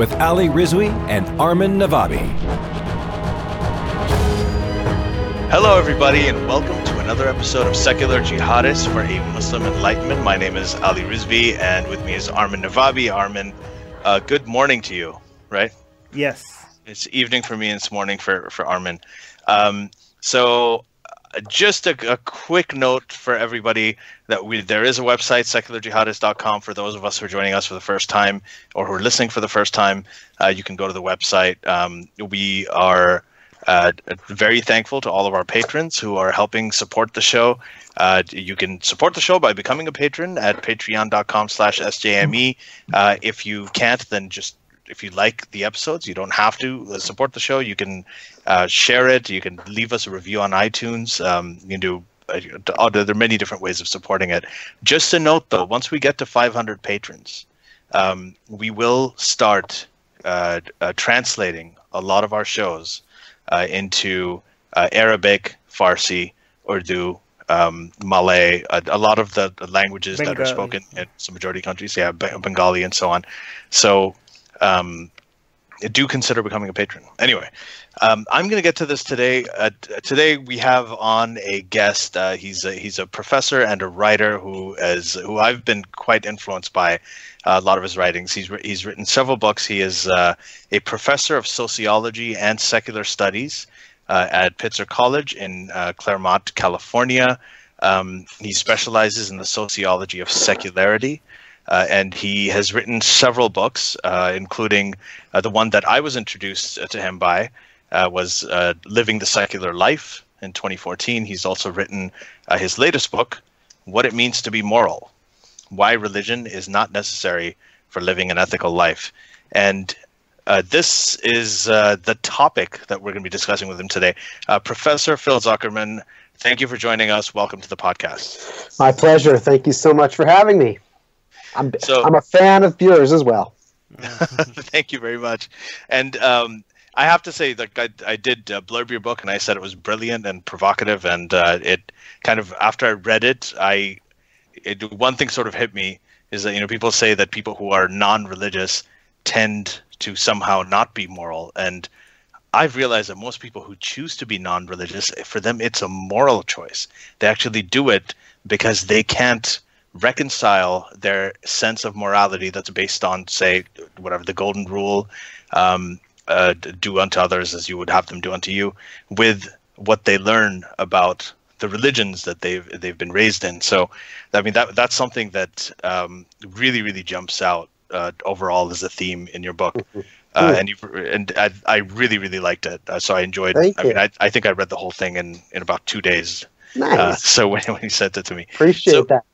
with Ali Rizvi and Armin Navabi. Hello, everybody, and welcome to another episode of Secular Jihadists for a Muslim Enlightenment. My name is Ali Rizvi, and with me is Armin Navabi. Armin, uh, good morning to you, right? Yes. It's evening for me, and it's morning for, for Armin. Um, so, just a, a, quick note for everybody that we there is a website secularjihadist.com for those of us who are joining us for the first time or who are listening for the first time uh, you can go to the website. Um, we are uh, very thankful to all of our patrons who are helping support the show. Uh, you can support the show by becoming a patron at patreon.com slash sjme uh, if you can't then just if you like the episodes, you don't have to support the show. You can uh, share it. You can leave us a review on iTunes. Um, you can do. Uh, there are many different ways of supporting it. Just a note, though, once we get to 500 patrons, um, we will start uh, uh, translating a lot of our shows uh, into Arabic, Farsi, Urdu, um, Malay, a, a, lot of the, the languages Bengali. that are spoken in some majority countries, yeah, Bengali and so on. So um, do consider becoming a patron. Anyway, um, I'm going to get to this today. Uh, today we have on a guest. Uh, he's a, he's a professor and a writer who is who I've been quite influenced by uh, a lot of his writings. He's he's written several books. He is uh, a professor of sociology and secular studies uh, at Pitzer College in uh, Claremont, California. Um, he specializes in the sociology of secularity. Uh, and he has written several books, uh, including uh, the one that I was introduced to him by uh, was uh, "Living the Secular Life" in 2014. He's also written uh, his latest book, "What It Means to Be Moral: Why Religion Is Not Necessary for Living an Ethical Life." And this is the topic that we're going to be discussing with him today. Professor Phil Zuckerman, thank you for joining us. Welcome to the podcast. My pleasure. Thank you so much for having me. I'm so, I'm a fan of yours as well. thank you very much. And um, I have to say, like I, I did uh, blurb your book, and I said it was brilliant and provocative, and uh, it kind of after I read it, I it, one thing sort of hit me is that you know people say that people who are non-religious tend to somehow not be moral, and I've realized that most people who choose to be non-religious, for them, it's a moral choice. They actually do it because they can't reconcile their sense of morality that's based on, say, whatever the golden rule, um, uh, do unto others as you would have them do unto you, with what they learn about the religions that they've they've been raised in. So, I mean that that's something that um, really really jumps out uh, overall as a theme in your book. Mm-hmm. Uh, and you and I, I really really liked it. Uh, so I enjoyed. Thank I you. mean, I, I think I read the whole thing in in about two days. Uh, nice. so when, when you sent it to me, appreciate so, that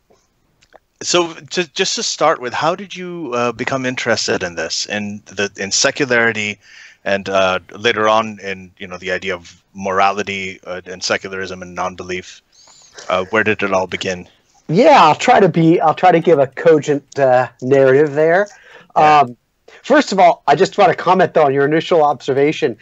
so to, just to start with, how did you uh, become interested in this, in the in secularity, and uh, later on in you know the idea of morality uh, and secularism and non-belief? Uh, where did it all begin? Yeah, I'll try to be. I'll try to give a cogent uh, narrative there. Yeah. Um, first of all, I just want to comment though on your initial observation.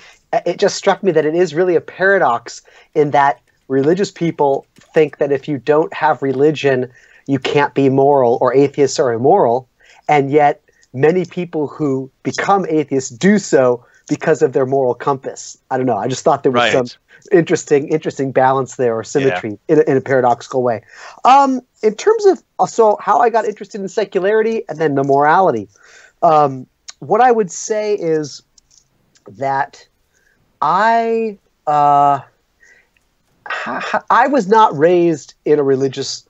It just struck me that it is really a paradox in that religious people think that if you don't have religion you can't be moral or atheists are immoral. And yet, many people who become atheists do so because of their moral compass. I don't know. I just thought there was right. some interesting, interesting balance there or symmetry yeah. in, a, in, a, paradoxical way. Um, in terms of uh, so how I got interested in secularity and then the morality, um, what I would say is that I uh, I was not raised in a religious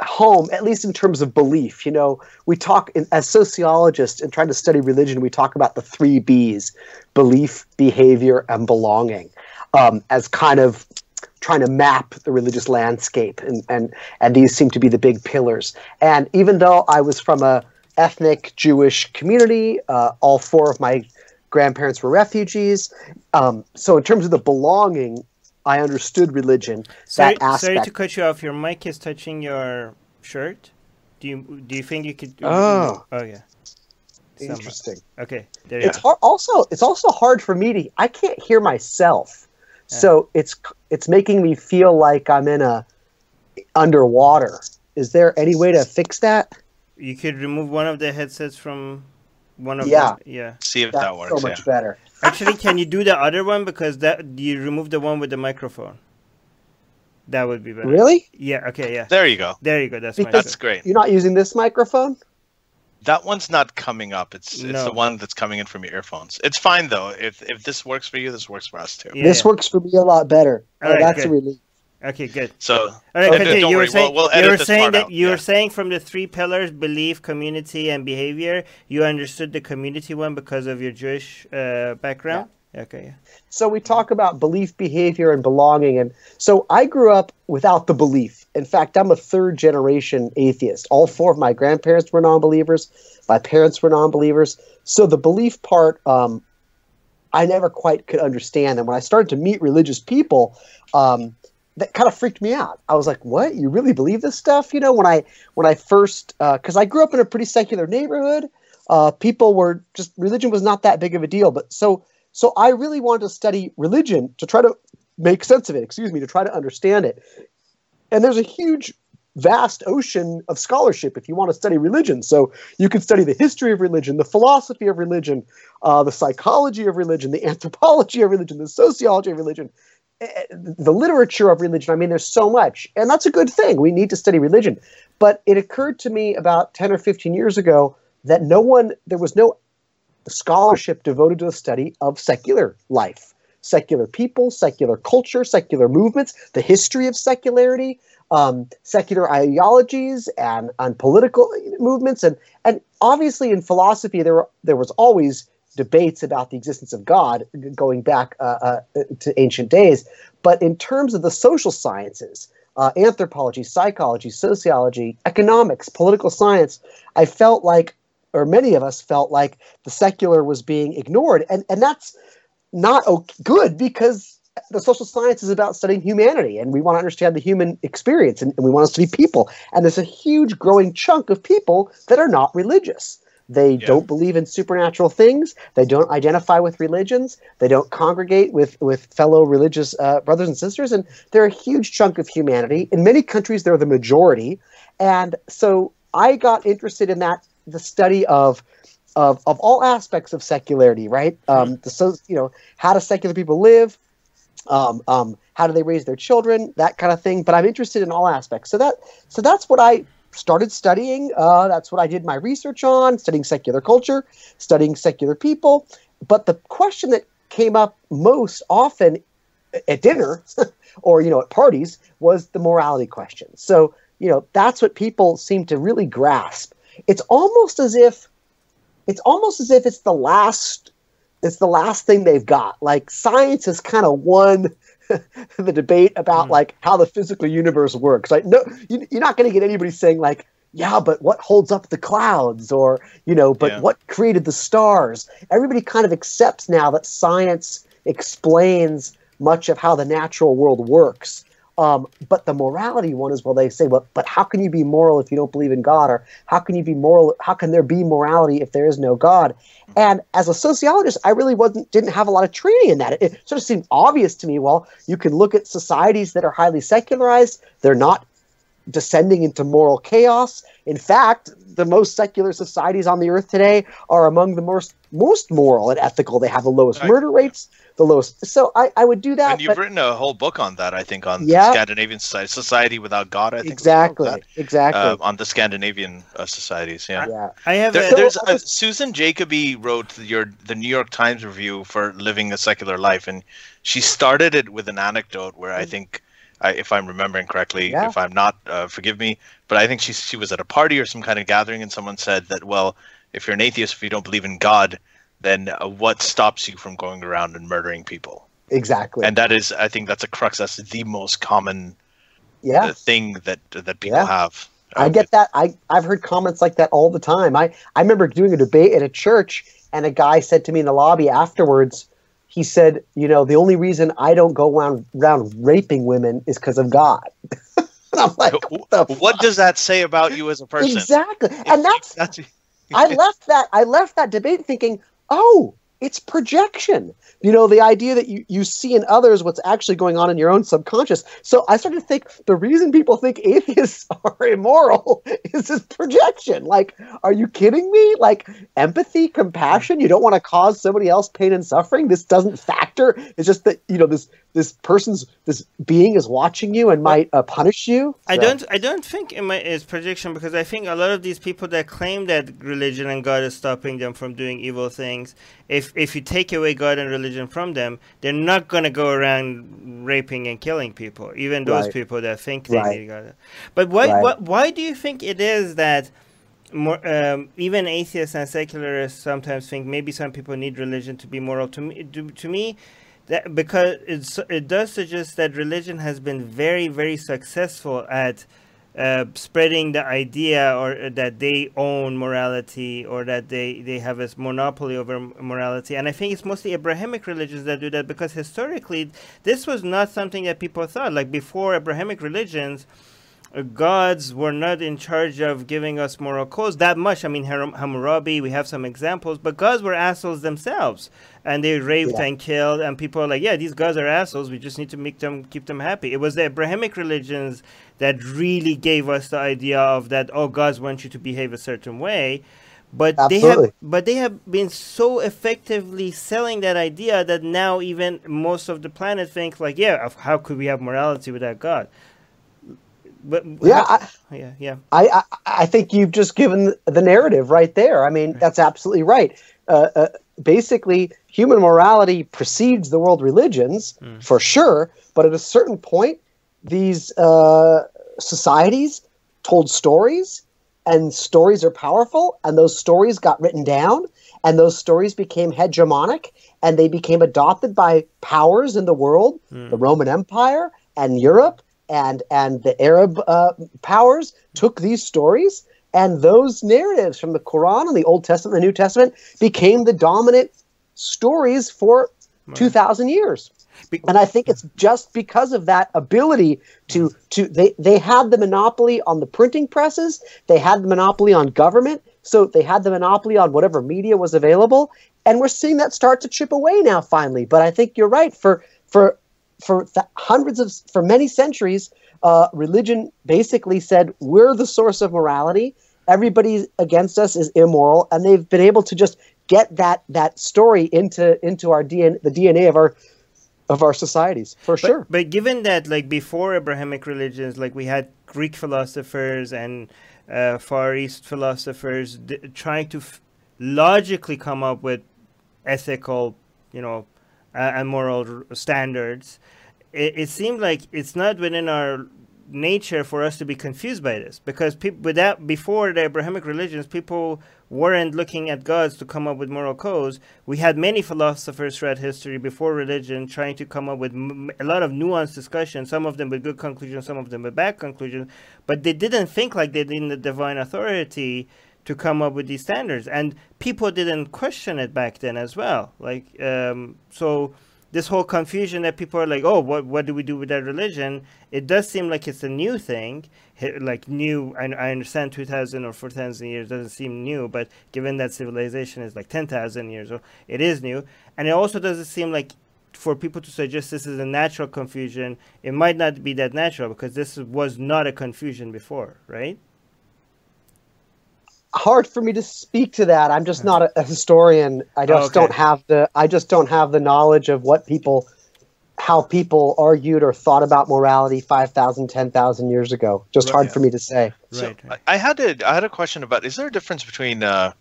home, at least in terms of belief. You know, we talk in, as sociologists and trying to study religion, we talk about the three B's belief, behavior, and belonging um, as kind of trying to map the religious landscape. And, and, and these seem to be the big pillars. And even though I was from a ethnic Jewish community, uh, all four of my grandparents were refugees. Um, so in terms of the belonging, I understood religion. Sorry, that aspect. sorry to cut you off. Your mic is touching your shirt. Do you do you think you could? Oh. oh yeah. Somehow. Interesting. Okay, there you It's hard, also it's also hard for me to I can't hear myself, so it's it's making me feel like I'm in a underwater. Is there any way to fix that? You could remove one of the headsets from one of Yeah. the yeah. See if That's that works. so much yeah. better. Actually, can you do the other one because that you remove the one with the microphone? That would be better. Really? Yeah. Okay. Yeah. There you go. There you go. That's Because- my. That's great. You're not using this microphone? That one's not coming up. It's it's No. the one that's coming in from your earphones. It's fine though. If if this works for you, this works for us too. Yeah, this yeah. works for me a lot better. All Oh, that's good. a relief. Okay. Good. So All right, Okay, continue. don't you were worry, saying, we'll- we'll you were saying that out, you yeah. were saying from the three pillars: belief, community, and behavior. You understood the community one because of your Jewish uh, background. Okay. Yeah. So we talk about belief, behavior, and belonging. And so I grew up without the belief. In fact, I'm a third generation atheist. All four of my grandparents were non believers, my parents were non believers. So the belief part, um, I never quite could understand. And when I started to meet religious people, um, that kind of freaked me out. I was like, "What? You really believe this stuff?" You know, when I when I first because I grew up in a pretty secular neighborhood, uh, people were just religion was not that big of a deal. But so so I really wanted to study religion to try to make sense of it. Excuse me, to try to understand it. And there's a huge, vast ocean of scholarship if you want to study religion. So you can study the history of religion, the philosophy of religion, uh, the psychology of religion, the anthropology of religion, the sociology of religion, the literature of religion. I mean, there's so much, and that's a good thing. We need to study religion. But it occurred to me about 10 or 15 years ago that no one, there was no scholarship devoted to the study of secular life, secular people, secular culture, secular movements, the history of secularity, um, secular ideologies, and, and political movements, and and obviously in philosophy there were, there was always debates about the existence of God going back uh, uh, to ancient days, but in terms of the social sciences. Uh, anthropology, psychology, sociology, economics, political science, I felt like or many of us felt like the secular was being ignored. And and that's not o- good because the social science is about studying humanity and we want to understand the human experience and, and we want us to be people. And there's a huge growing chunk of people that are not religious they Yeah. don't believe in supernatural things they don't identify with religions they don't congregate with with fellow religious uh, brothers and sisters and they're a huge chunk of humanity in many countries they're the majority and so i got interested in that the study of of of all aspects of secularity, right? Um, the so you know how do secular people live? Um, um, how do they raise their children? That kind of thing. But I'm interested in all aspects. So that so that's what I started studying. Uh, that's what I did my research on, studying secular culture, studying secular people. But the question that came up most often at dinner or you know at parties was the morality question. So you know that's what people seem to really grasp. It's almost as if it's almost as if it's the last it's the last thing they've got. Like science has kind of won the debate about Mm. like how the physical universe works. Like no, you, you're not going to get anybody saying like, yeah, but what holds up the clouds, or you know, but Yeah. what created the stars? Everybody kind of accepts now that science explains much of how the natural world works. Um, but the morality one is well, they say, well, but how can you be moral if you don't believe in God? Or how can you be moral? How can there be morality if there is no God? And as a sociologist, I really wasn't didn't have a lot of training in that. It, it sort of seemed obvious to me. Well, you can look at societies that are highly secularized; they're not descending into moral chaos. In fact, the most secular societies on the earth today are among the most most moral and ethical. They have the lowest murder rates, the lowest. So I, I would do that. and you've but- written a whole book on that, I think, on Yeah. Scandinavian society, society without God. I think exactly, exactly. uh, on the Scandinavian uh, societies. Yeah. yeah. I have There, a, there's So- uh, Susan Jacoby wrote your the New York Times review for living a secular life, and she started it with an anecdote where I think, I, if I'm remembering correctly, Yeah. if I'm not, uh, forgive me, but I think she she was at a party or some kind of gathering, and someone said that, well, if you're an atheist, if you don't believe in God, then uh, what stops you from going around and murdering people? Exactly. And that is, I think, that's a crux. That's the most common yeah. uh, thing that that people Yeah. have. I get that. I, I've heard comments like that all the time. I, I remember doing a debate at a church, and a guy said to me in the lobby afterwards, he said, you know, the only reason I don't go around, around raping women is because of God. I'm like, what, what does that say about you as a person? Exactly. And that's, that's I left that I left that debate thinking, oh, it's projection. You know the idea that you, you see in others what's actually going on in your own subconscious. So i started to think the reason people think atheists are immoral is this projection. Like are you kidding me? Like empathy compassion you don't want to cause somebody else pain and suffering? This doesn't factor. It's just that you know this this person's this being is watching you and might uh, punish you. So. i don't i don't think it might, it's projection because i think a lot of these people that claim that religion and god is stopping them from doing evil things if if you take away god and religion from them they're not going to go around raping and killing people even those right. people that think they right. need god but why, right. why why do you think it is that more um, even atheists and secularists sometimes think maybe some people need religion to be moral to me to, to me that because it's, it does suggest that religion has been very, very successful at uh, spreading the idea or uh, that they own morality or that they, they have a monopoly over morality. And I think it's mostly Abrahamic religions that do that because historically this was not something that people thought. Like before Abrahamic religions, gods were not in charge of giving us moral codes that much. I mean, Hammurabi, we have some examples, but gods were assholes themselves, and they raped yeah. and killed, and people are like, yeah, these gods are assholes. We just need to make them keep them happy. It was the Abrahamic religions that really gave us the idea of that. Oh, gods want you to behave a certain way. But Absolutely. they have, but they have been so effectively selling that idea that now even most of the planet thinks like, yeah, how could we have morality without God? But yeah, I, yeah, yeah. I, I, I think you've just given the narrative right there. I mean, right. that's absolutely right. Uh, uh, basically, human morality precedes the world religions mm. for sure. But at a certain point, these uh, societies told stories, and stories are powerful, and those stories got written down, and those stories became hegemonic, and they became adopted by powers in the world, mm. the Roman Empire and Europe and and the Arab uh, powers took these stories and those narratives from the Quran and the Old Testament and the New Testament became the dominant stories for right. 2000 years. and I think it's just because of that ability to to they they had the monopoly on the printing presses, they had the monopoly on government, so they had the monopoly on whatever media was available, and we're seeing that start to chip away now finally. But I think you're right for for for th- hundreds of for many centuries, uh, religion basically said we're the source of morality. Everybody against us is immoral, and they've been able to just get that that story into into our DNA, the DNA of our of our societies for but, sure. But given that, like before Abrahamic religions, like we had Greek philosophers and uh, Far East philosophers d- trying to f- logically come up with ethical, you know, and moral standards, it, it seemed like it's not within our nature for us to be confused by this because people without before the abrahamic religions people weren't looking at gods to come up with moral codes. We had many philosophers throughout history before religion trying to come up with a lot of nuanced discussion some of them with good conclusions some of them with bad conclusions but they didn't think like they did in the divine authority to come up with these standards. And people didn't question it back then as well. Like um, so this whole confusion that people are like oh what what do we do with that religion? It does seem like it's a new thing. Like new i, I understand 2000 or 4000 years doesn't seem new but given that civilization is like 10000 years old it is new. And it also doesn't seem like for people to suggest this is a natural confusion it might not be that natural because this was not a confusion before right hard for me to speak to that. I'm just not a, a historian. I just okay. don't have the I just don't have the knowledge of what people how people argued or thought about morality 5,000, 10,000 years ago. Just right, hard yeah. for me to say. So right. I had a I had a question about is there a difference between uh,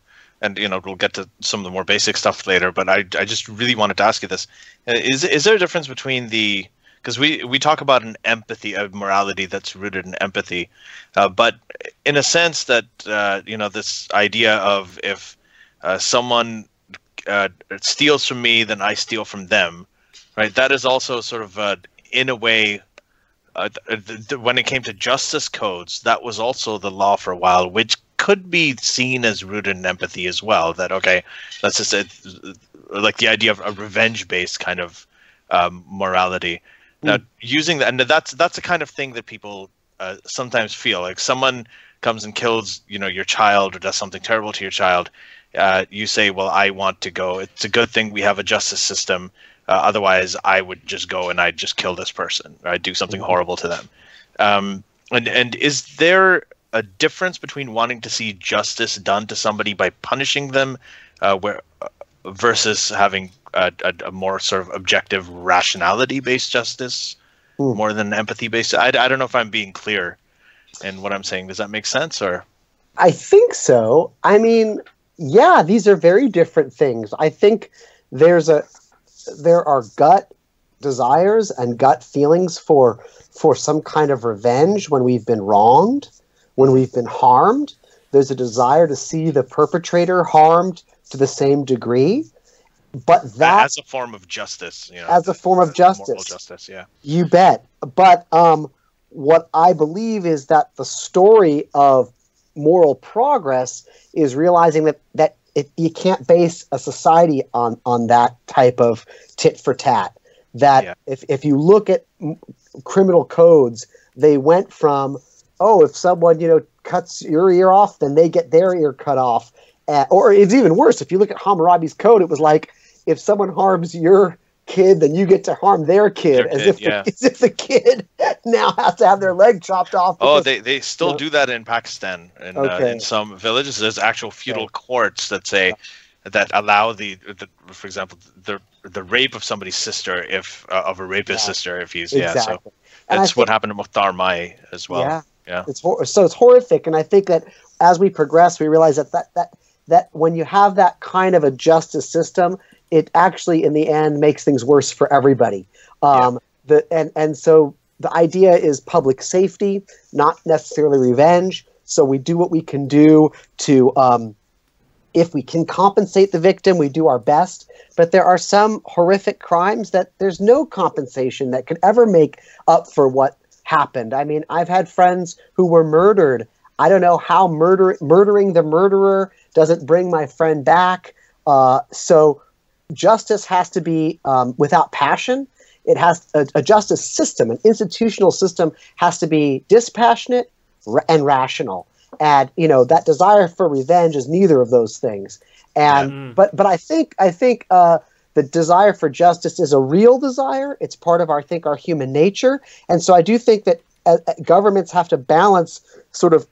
and you know we'll get to some of the more basic stuff later, but I I just really wanted to ask you this. Uh, is is there a difference between the because we we talk about an empathy of morality that's rooted in empathy, uh, but in a sense that uh, you know this idea of if uh, someone uh, steals from me, then I steal from them, right? That is also sort of uh, in a way. Uh, th- th- when it came to justice codes, that was also the law for a while, which could be seen as rooted in empathy as well. That okay, that's just it, like the idea of a revenge-based kind of um, morality. Now, using that, and that's that's the kind of thing that people uh, sometimes feel like someone comes and kills, you know, your child or does something terrible to your child. Uh, you say, "Well, I want to go. It's a good thing we have a justice system. Uh, otherwise, I would just go and I'd just kill this person. Or I'd do something horrible to them." Um, and and is there a difference between wanting to see justice done to somebody by punishing them, uh, where versus having a, a, a more sort of objective rationality based justice Hmm. more than empathy based I, I don't know if i'm being clear in what i'm saying does that make sense or I think so. I mean, yeah, these are very different things. I think there's a there are gut desires and gut feelings for for some kind of revenge when we've been wronged, when we've been harmed. There's a desire to see the perpetrator harmed to the same degree. But that as a form of justice you know as a form of moral justice. justice yeah You bet. But um, what I believe is that the story of moral progress is realizing that that it, you can't base a society on on that type of tit for tat. That Yeah. if if you look at m- criminal codes, they went from oh, if someone you know cuts your ear off, then they get their ear cut off. Uh, or it's even worse. If you look at Hammurabi's code, it was like if someone harms your kid, then you get to harm their kid, Their as kid, if yeah. the, as if the kid now has to have their leg chopped off. Oh, they, they still Yeah. do that in Pakistan. In, uh, in some villages, there's actual feudal Okay. courts that say that allow the, the, for example, the the rape of somebody's sister if uh, of a rapist Yeah. sister if he's yeah. So exactly. And I that's what happened to Mukhtar Mai as well. yeah, yeah. It's hor- so it's horrific, and I think that as we progress, we realize that that that that when you have that kind of a justice system, it actually in the end makes things worse for everybody. Um, The and and so the idea is public safety, not necessarily revenge. So we do what we can do to. Um, if we can compensate the victim, we do our best. But there are some horrific crimes that there's no compensation that could ever make up for what happened. I mean, I've had friends who were murdered. I don't know how murder murdering the murderer doesn't bring my friend back. Uh, so justice has to be um, without passion. It has a, a justice system, an institutional system, has to be dispassionate and rational. And you know that desire for revenge is neither of those things. And Mm. but but I think I think uh, the desire for justice is a real desire. It's part of our I think our human nature. And so I do think that uh, uh, governments have to balance sort of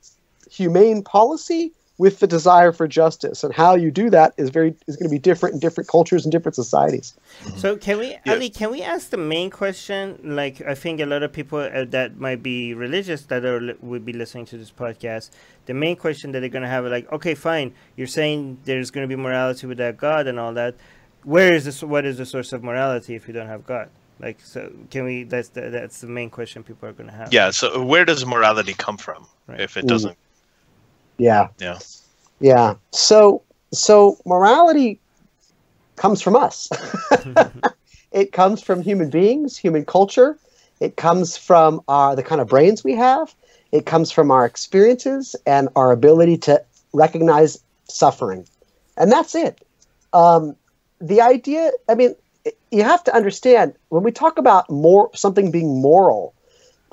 humane policy with the desire for justice. And how you do that is very is going to be different in different cultures and different societies. So can we, Yeah. Ali? Can we ask the main question? Like, I think a lot of people uh, that might be religious that are would be listening to this podcast. The main question that they're gonna have, are like, okay, fine, you're saying there's gonna be morality without God and all that. Where is this? What is the source of morality if you don't have God? Like, so can we? That's the, that's the main question people are gonna have. Yeah. So where does morality come from Right. if it doesn't? Yeah. Yeah. Yeah. So so morality comes from us. it comes from human beings, human culture. It comes from uh, the kind of brains we have. It comes from our experiences and our ability to recognize suffering, and that's it. Um, the idea, I mean, you have to understand when we talk about more something being moral,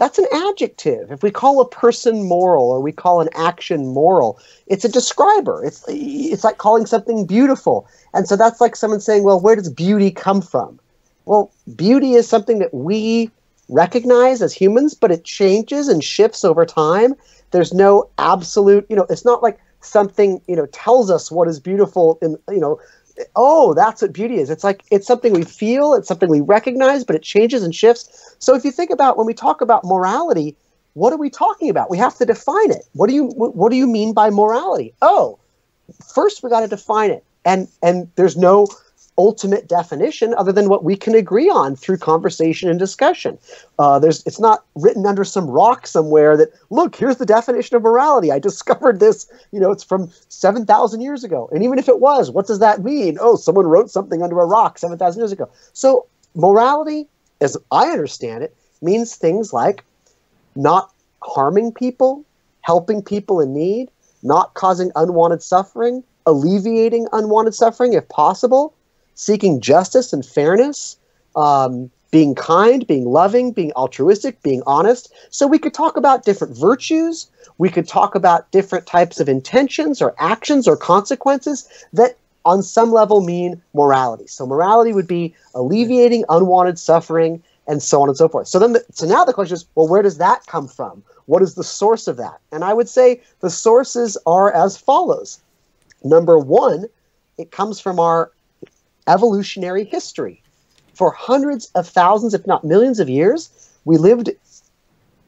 that's an adjective. If we call a person moral or we call an action moral, it's a describer. It's it's like calling something beautiful. And so that's like someone saying, "Well, where does beauty come from?" Well, beauty is something that we recognize as humans, but it changes and shifts over time. There's no absolute, you know, it's not like something, you know, tells us what is beautiful in, you know, oh, that's what beauty is. It's like it's something we feel, it's something we recognize, but it changes and shifts. So if you think about when we talk about morality, what are we talking about? We have to define it. What do you what, do you mean by morality? Oh, first we got to define it. And and there's no ultimate definition other than what we can agree on through conversation and discussion. Uh, there's it's not written under some rock somewhere that look here's the definition of morality. I discovered this. You know, it's from seven thousand years ago. And even if it was, what does that mean? Oh, someone wrote something under a rock seven thousand years ago. So morality, as I understand it, means things like not harming people, helping people in need, not causing unwanted suffering, alleviating unwanted suffering if possible, seeking justice and fairness, um, being kind, being loving, being altruistic, being honest. So we could talk about different virtues. We could talk about different types of intentions or actions or consequences that on some level mean morality. So morality would be alleviating unwanted suffering and so on and so forth. So then, the, so now the question is, well, where does that come from? What is the source of that? And I would say the sources are as follows. Number one, it comes from our evolutionary history. For hundreds of thousands, if not millions of years, we lived,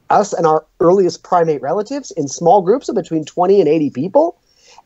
us and our earliest primate relatives, in small groups of between 20 and 80 people.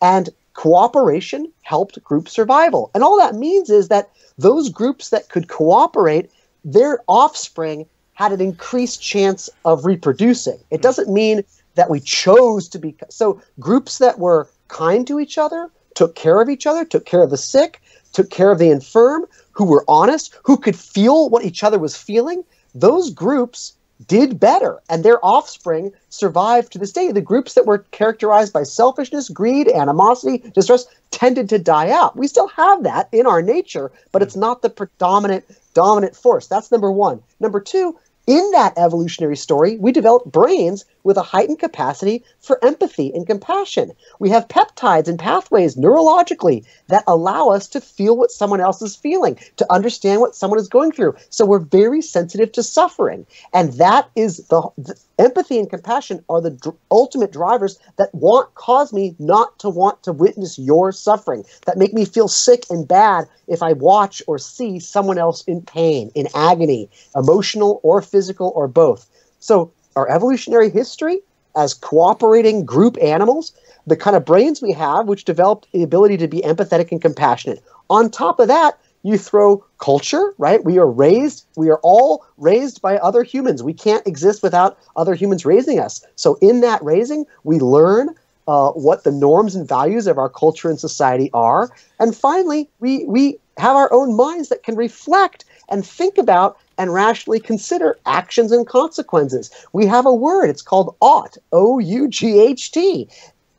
And cooperation helped group survival. And all that means is that those groups that could cooperate, their offspring had an increased chance of reproducing. It doesn't mean that we chose to be so groups that were kind to each other, took care of each other, took care of the sick, took care of the infirm, who were honest, who could feel what each other was feeling, those groups did better and their offspring survived to this day. The groups that were characterized by selfishness, greed, animosity, distrust tended to die out. We still have that in our nature, but it's not the predominant dominant force. That's number 1. Number 2, in that evolutionary story, we developed brains with a heightened capacity for empathy and compassion. We have peptides and pathways neurologically that allow us to feel what someone else is feeling, to understand what someone is going through. So we're very sensitive to suffering. And that is the, the empathy and compassion are the dr- ultimate drivers that want cause me not to want to witness your suffering, that make me feel sick and bad if I watch or see someone else in pain, in agony, emotional or physical or both. So our evolutionary history as cooperating group animals, the kind of brains we have, which developed the ability to be empathetic and compassionate. On top of that, you throw culture, right? We are raised, we are all raised by other humans. We can't exist without other humans raising us. So, in that raising, we learn uh, what the norms and values of our culture and society are. And finally, we, we have our own minds that can reflect and think about and rationally consider actions and consequences. We have a word, it's called ought, O U G H T.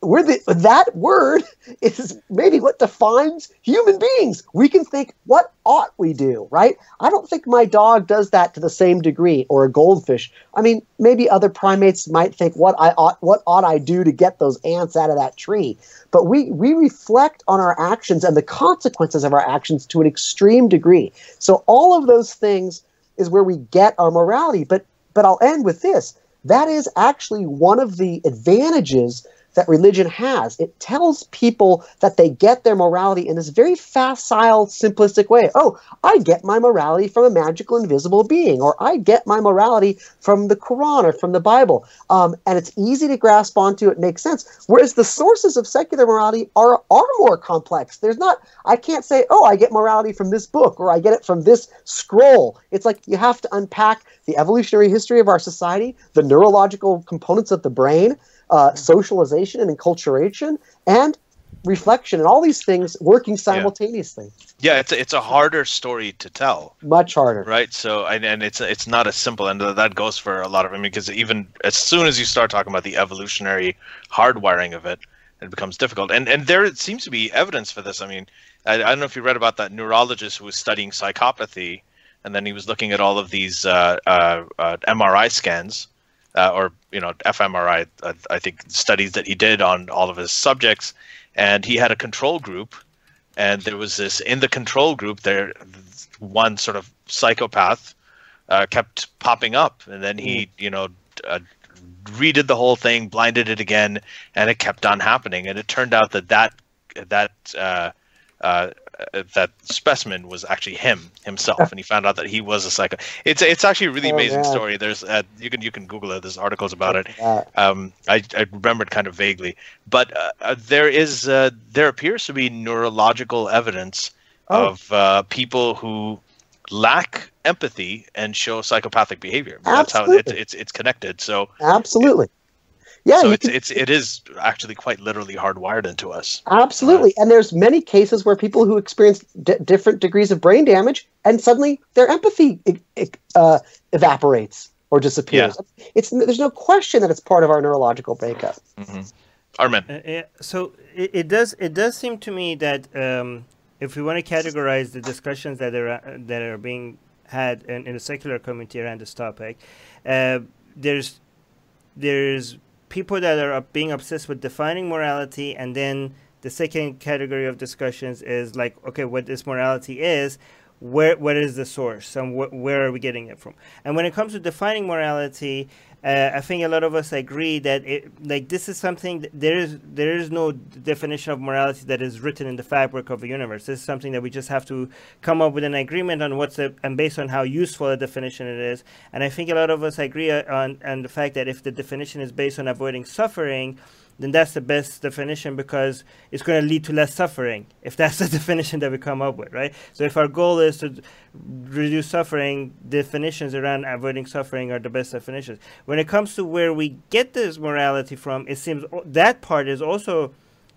We're the, that word is maybe what defines human beings. We can think, what ought we do, right? I don't think my dog does that to the same degree, or a goldfish. I mean, maybe other primates might think, what I ought, what ought I do to get those ants out of that tree? But we we reflect on our actions and the consequences of our actions to an extreme degree. So all of those things is where we get our morality. But but I'll end with this. That is actually one of the advantages that religion has. It tells people that they get their morality in this very facile, simplistic way. Oh, I get my morality from a magical, invisible being, or I get my morality from the Quran or from the Bible. Um, and it's easy to grasp onto, it makes sense. Whereas the sources of secular morality are, are more complex. There's not, I can't say, oh, I get morality from this book, or I get it from this scroll. It's like you have to unpack the evolutionary history of our society, the neurological components of the brain, uh, socialization and enculturation, and reflection, and all these things working simultaneously. Yeah, it's a, it's a harder story to tell. Much harder, right? So, and, and it's it's not as simple, and that goes for a lot of. I mean, because even as soon as you start talking about the evolutionary hardwiring of it, it becomes difficult. And and there seems to be evidence for this. I mean, I, I don't know if you read about that neurologist who was studying psychopathy, and then he was looking at all of these uh, uh, uh, MRI scans uh, or you know fMRI, uh, I think studies that he did on all of his subjects, and he had a control group, and there was this in the control group there, one sort of psychopath uh, kept popping up, and then he mm. you know uh, redid the whole thing, blinded it again, and it kept on happening, and it turned out that that that uh, uh, uh, that specimen was actually him himself, and he found out that he was a psycho. It's it's actually a really oh, amazing yeah. story. There's uh, you can you can Google it. There's articles about it. Um, I I remembered kind of vaguely, but uh, uh, there is uh, there appears to be neurological evidence oh. of uh, people who lack empathy and show psychopathic behavior. Absolutely. That's how it, it's it's connected. So absolutely. Yeah, so it's can, it's it is actually quite literally hardwired into us. Absolutely, uh, and there's many cases where people who experience d- different degrees of brain damage, and suddenly their empathy uh, evaporates or disappears. Yeah. It's there's no question that it's part of our neurological makeup. Mm-hmm. Armin. Uh, yeah, so it, it does it does seem to me that um, if we want to categorize the discussions that are that are being had in, in the secular community around this topic, uh, there's there's people that are being obsessed with defining morality, and then the second category of discussions is like, okay, what this morality is, where what is the source, and wh- where are we getting it from? And when it comes to defining morality, uh, I think a lot of us agree that it, like this is something there is there is no definition of morality that is written in the fabric of the universe. This is something that we just have to come up with an agreement on what's a, and based on how useful a definition it is. And I think a lot of us agree on on the fact that if the definition is based on avoiding suffering, then that's the best definition because it's going to lead to less suffering if that's the definition that we come up with, right? So if our goal is to reduce suffering, definitions around avoiding suffering are the best definitions. When it comes to where we get this morality from, it seems that part is also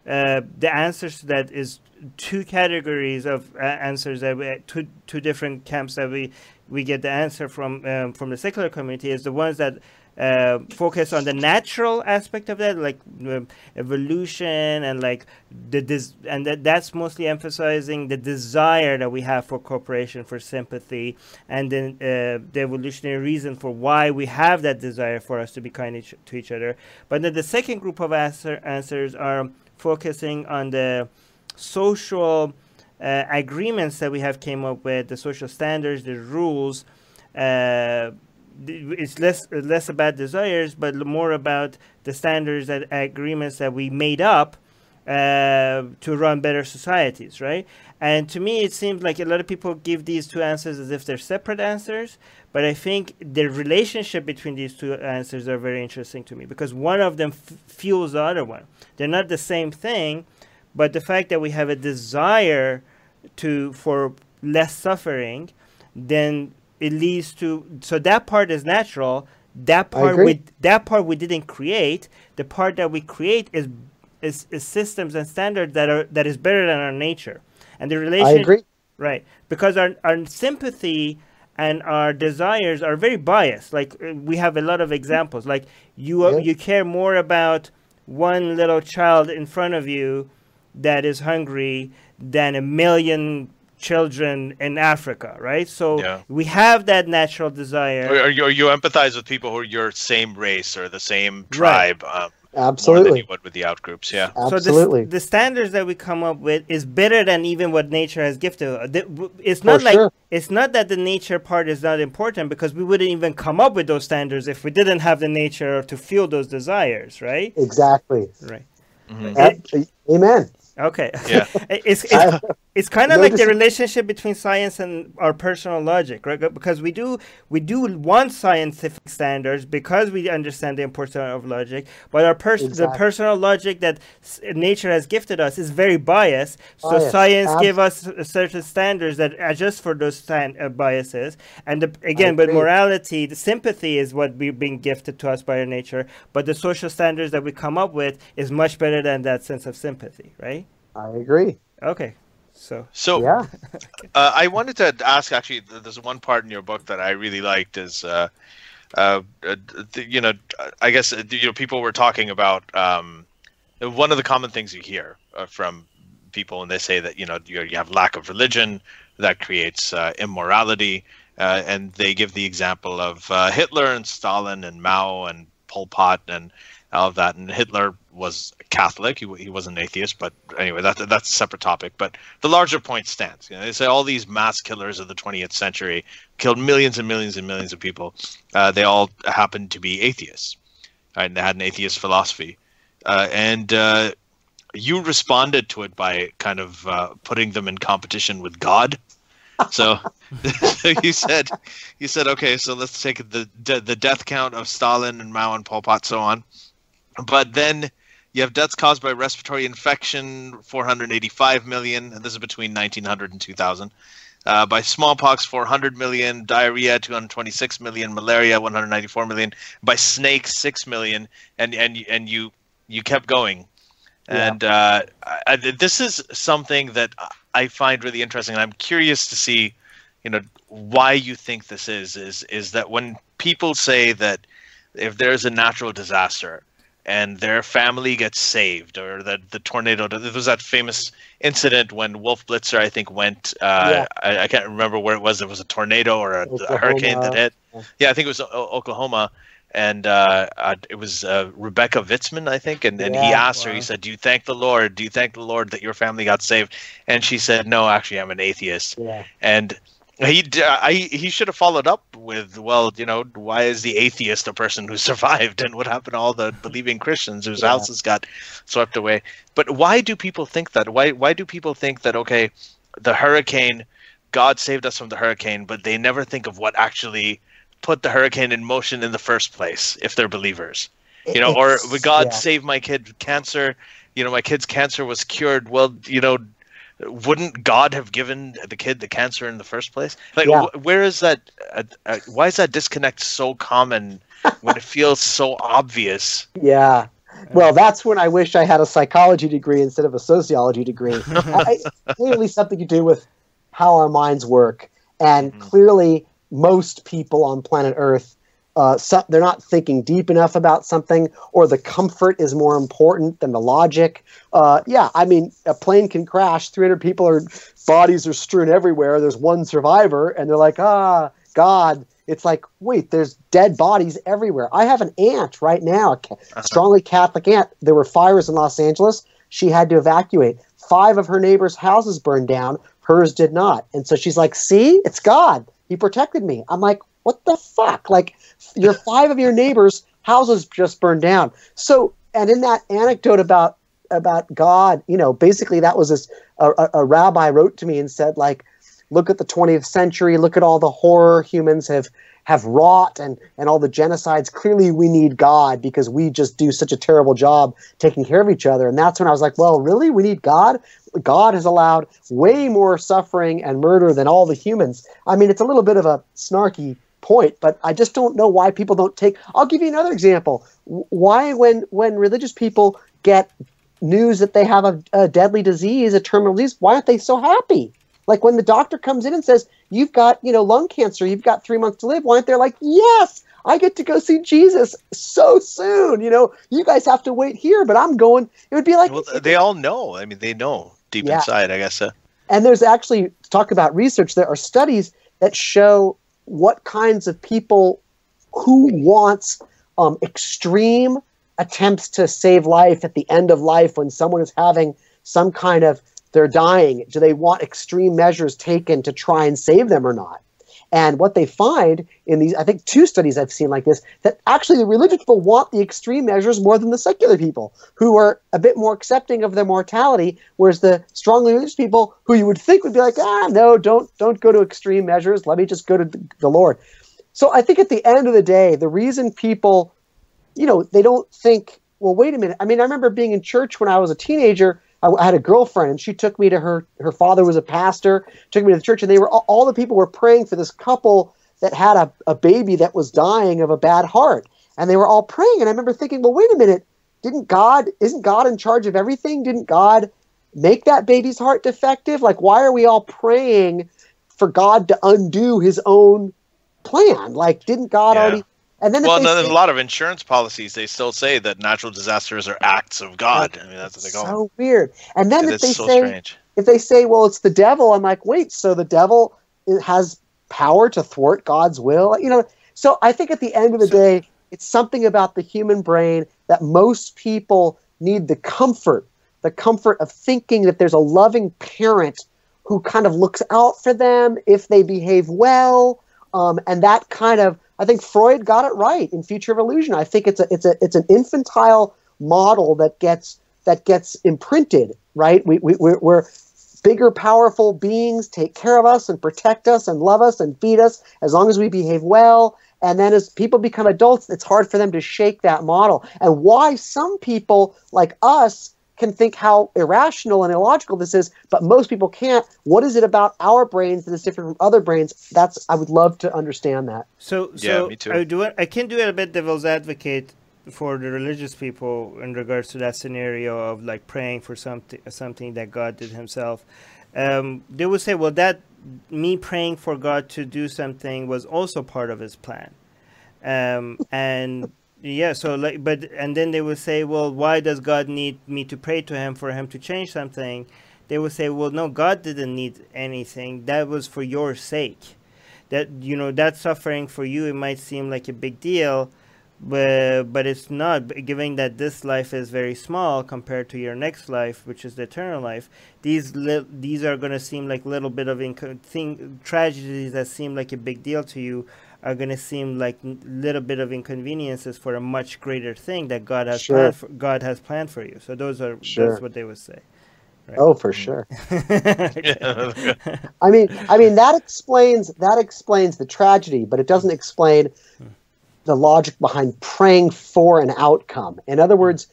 uh, the answers to that is two categories of uh, answers that we, two two different camps that we we get the answer from um, from the secular community is the ones that uh, focus on the natural aspect of that, like uh, evolution and like the des- and that, that's mostly emphasizing the desire that we have for cooperation, for sympathy, and then uh, the evolutionary reason for why we have that desire for us to be kind each- to each other. But then the second group of answer- answers are focusing on the social uh, agreements that we have came up with, the social standards, the rules. It's less less about desires, but more about the standards and agreements that we made up uh, to run better societies, right? And to me, it seems like a lot of people give these two answers as if they're separate answers. But I think the relationship between these two answers are very interesting to me because one of them f- fuels the other one. They're not the same thing, but the fact that we have a desire to for less suffering, then it leads to so that part is natural. That part we that part we didn't create. The part that we create is, is is systems and standards that are that is better than our nature. And the relation I agree. right. Because our our sympathy and our desires are very biased. Like uh, we have a lot of examples. Like you yeah. you care more about one little child in front of you that is hungry than a million children in Africa, right? So yeah. we have that natural desire. Or, or, you, or, you, empathize with people who are your same race or the same tribe. Right. Um, Absolutely. More than you would with the outgroups, yeah. Absolutely. So the, the, standards that we come up with is better than even what nature has gifted. It's not For like sure. it's not that the nature part is not important because we wouldn't even come up with those standards if we didn't have the nature to feel those desires, right? Exactly. Right. Mm-hmm. Amen. Okay. Yeah. it's it's, it's kind of like the relationship between science and our personal logic, right? Because we do we do want scientific standards because we understand the importance of logic, but our pers- exactly. the personal logic that s- nature has gifted us is very biased. So Bias. science Ab- give us certain standards that adjust for those stand- uh, biases. And the, again, but morality, the sympathy is what we've been gifted to us by our nature. But the social standards that we come up with is much better than that sense of sympathy, right? I agree. Okay. So, so yeah, uh, I wanted to ask. Actually, there's one part in your book that I really liked. Is uh, uh, you know, I guess you know, people were talking about um, one of the common things you hear uh, from people, and they say that you know you, you have lack of religion that creates uh, immorality, uh, and they give the example of Hitler and Stalin and Mao and Pol Pot and all of that. And Hitler was Catholic. He, he was an atheist, but anyway, that, that's a separate topic. But the larger point stands. You know, they say all these mass killers of the 20th century killed millions and millions and millions of people. Uh, they all happened to be atheists, right? and they had an atheist philosophy. Uh, and uh, you responded to it by kind of uh, putting them in competition with God. So, so you said, you said, okay, so let's take the the death count of Stalin and Mao and Pol Pot, so on but then you have deaths caused by respiratory infection, 485 million, and this is between 1900 and 2000. Uh, by smallpox, 400 million, diarrhea, 226 million, malaria, 194 million, by snake, 6 million, and and and you you kept going, yeah. and uh, I, this is something that I find really interesting, and I'm curious to see, you know, why you think this is. Is is that when people say that if there's a natural disaster, and their family gets saved, or the the tornado. There was that famous incident when Wolf Blitzer, I think, went. Uh, Yeah. I, I can't remember where it was. It was a tornado or a, a hurricane that hit. Yeah. I think it was o- Oklahoma, and uh, uh, it was uh, Rebecca Vitsmun, I think, and, and he Yeah, asked her. He said, "Do you thank the Lord? Do you thank the Lord that your family got saved?" And she said, "No, actually, I'm an atheist." Yeah. And he d- uh, I, he should have followed up with, "Well, you know, why is the atheist a person who survived, and what happened to all the believing Christians whose Yeah. houses got swept away?" But why do people think that? Why why do people think that? Okay, the hurricane, God saved us from the hurricane, but they never think of what actually put the hurricane in motion in the first place if they're believers you know or It's- would god yeah. save my kid cancer you know my kid's cancer was cured well you know wouldn't god have given the kid the cancer in the first place like Yeah. wh- where is that uh, uh, why is that disconnect so common when it feels so obvious Yeah. Well, that's when I wish I had a psychology degree instead of a sociology degree. I, I- clearly, something to do with how our minds work, and Mhm. clearly, most people on planet Earth, uh, so, they're not thinking deep enough about something, or the comfort is more important than the logic. Uh, yeah, I mean, a plane can crash. Three hundred people are bodies are strewn everywhere. There's one survivor, and they're like, ah, God. It's like, wait, there's dead bodies everywhere. I have an aunt right now, a strongly Catholic aunt. There were fires in Los Angeles. She had to evacuate. Five of her neighbors' houses burned down. Hers did not. And so she's like, see, it's God. He protected me. I'm like, what the fuck? Like, your five of your neighbors' houses just burned down. So, and in that anecdote about about God, you know, basically that was this a, a, rabbi wrote to me and said, like, look at the 20th century, look at all the horror humans have have wrought and and all the genocides. Clearly, we need God because we just do such a terrible job taking care of each other. And that's when I was like, well, really, we need God. God has allowed way more suffering and murder than all the humans. I mean, it's a little bit of a snarky point, but I just don't know why people don't take. I'll give you another example. Why, when when religious people get news that they have a, a deadly disease, a terminal disease, why aren't they so happy? Like when the doctor comes in and says, "You've got, you know, lung cancer. You've got three months to live." Why aren't they like, "Yes, I get to go see Jesus so soon"? You know, you guys have to wait here, but I'm going. It would be like, well they all know i mean they know deep Yeah. inside i guess uh, and there's actually talk about research. There are studies that show what kinds of people who wants um, extreme attempts to save life at the end of life when someone is having some kind of they're dying. Do they want extreme measures taken to try and save them or not? And what they find in these, I think, two studies I've seen like this, that actually the religious people want the extreme measures more than the secular people, who are a bit more accepting of their mortality, whereas the strongly religious people, who you would think would be like, ah, no, don't don't go to extreme measures. Let me just go to the Lord. So I think at the end of the day, the reason people, you know, they don't think, well, wait a minute. I mean, I remember being in church when I was a teenager. I, I had a girlfriend, and she took me to her. Her father was a pastor. Took me to the church, and they were all, all the people were praying for this couple that had a, a baby that was dying of a bad heart, and they were all praying. And I remember thinking, well, wait a minute. Didn't God? Isn't God in charge of everything? Didn't God make that baby's heart defective? Like, why are we all praying for God to undo His own plan? Like, didn't God Yeah. already? And then well no, there's say- a lot of insurance policies they still say that natural disasters are acts of god i mean that's what they call so weird. And then if they so say strange if they say, well, it's the devil, I'm like, wait, so the devil has power to thwart God's will? You know, so I think at the end of the So- day, it's something about the human brain that most people need the comfort, the comfort of thinking that there's a loving parent who kind of looks out for them if they behave well. Um, and that kind of, I think Freud got it right in Future of Illusion. I think it's a, it's a, it's an infantile model that gets that gets imprinted, right? We, we, we're, we're bigger, powerful beings take care of us and protect us and love us and feed us as long as we behave well. And then as people become adults, it's hard for them to shake that model. And why some people like us can think how irrational and illogical this is, but most people can't. What is it about our brains that is different from other brains? That's I would love to understand that. So, Yeah, so me too. I do. I can do it a bit devil's advocate for the religious people in regards to that scenario of like praying for something, something that God did Himself. Um, they would say, well, that me praying for God to do something was also part of His plan, um, and Yeah, so like, but and then they would say, well, why does God need me to pray to Him for Him to change something? They would say, well, no, God didn't need anything. That was for your sake. That you know that suffering for you, it might seem like a big deal, but but it's not. Given that this life is very small compared to your next life, which is the eternal life, these li- these are gonna seem like little bit of inco- thing tragedies that seem like a big deal to you are going to seem like n- little bit of inconveniences for a much greater thing that God has Sure. planned for, God has planned for you. So those are Sure. that's what they would say. Oh, for sure. I mean, I mean that explains that explains the tragedy, but it doesn't explain the logic behind praying for an outcome. In other hmm. words,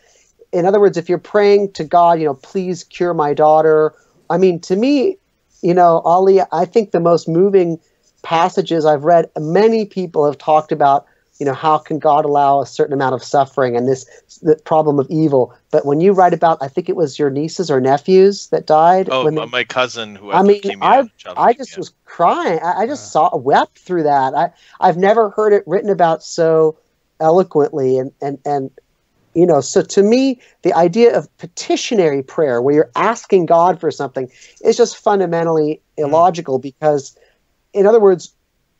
in other words, if you're praying to God, you know, please cure my daughter. I mean, to me, you know, Ali, I think the most moving passages I've read, many people have talked about, you know, how can God allow a certain amount of suffering and this the problem of evil. But when you write about, I think it was your nieces or nephews that died. oh, when my, they- my cousin who I mean, I I just was crying. I, I just saw wept through that. I I've never heard it written about so eloquently and and and you know. So to me, the idea of petitionary prayer, where you're asking God for something, is just fundamentally hmm. illogical. Because, in other words,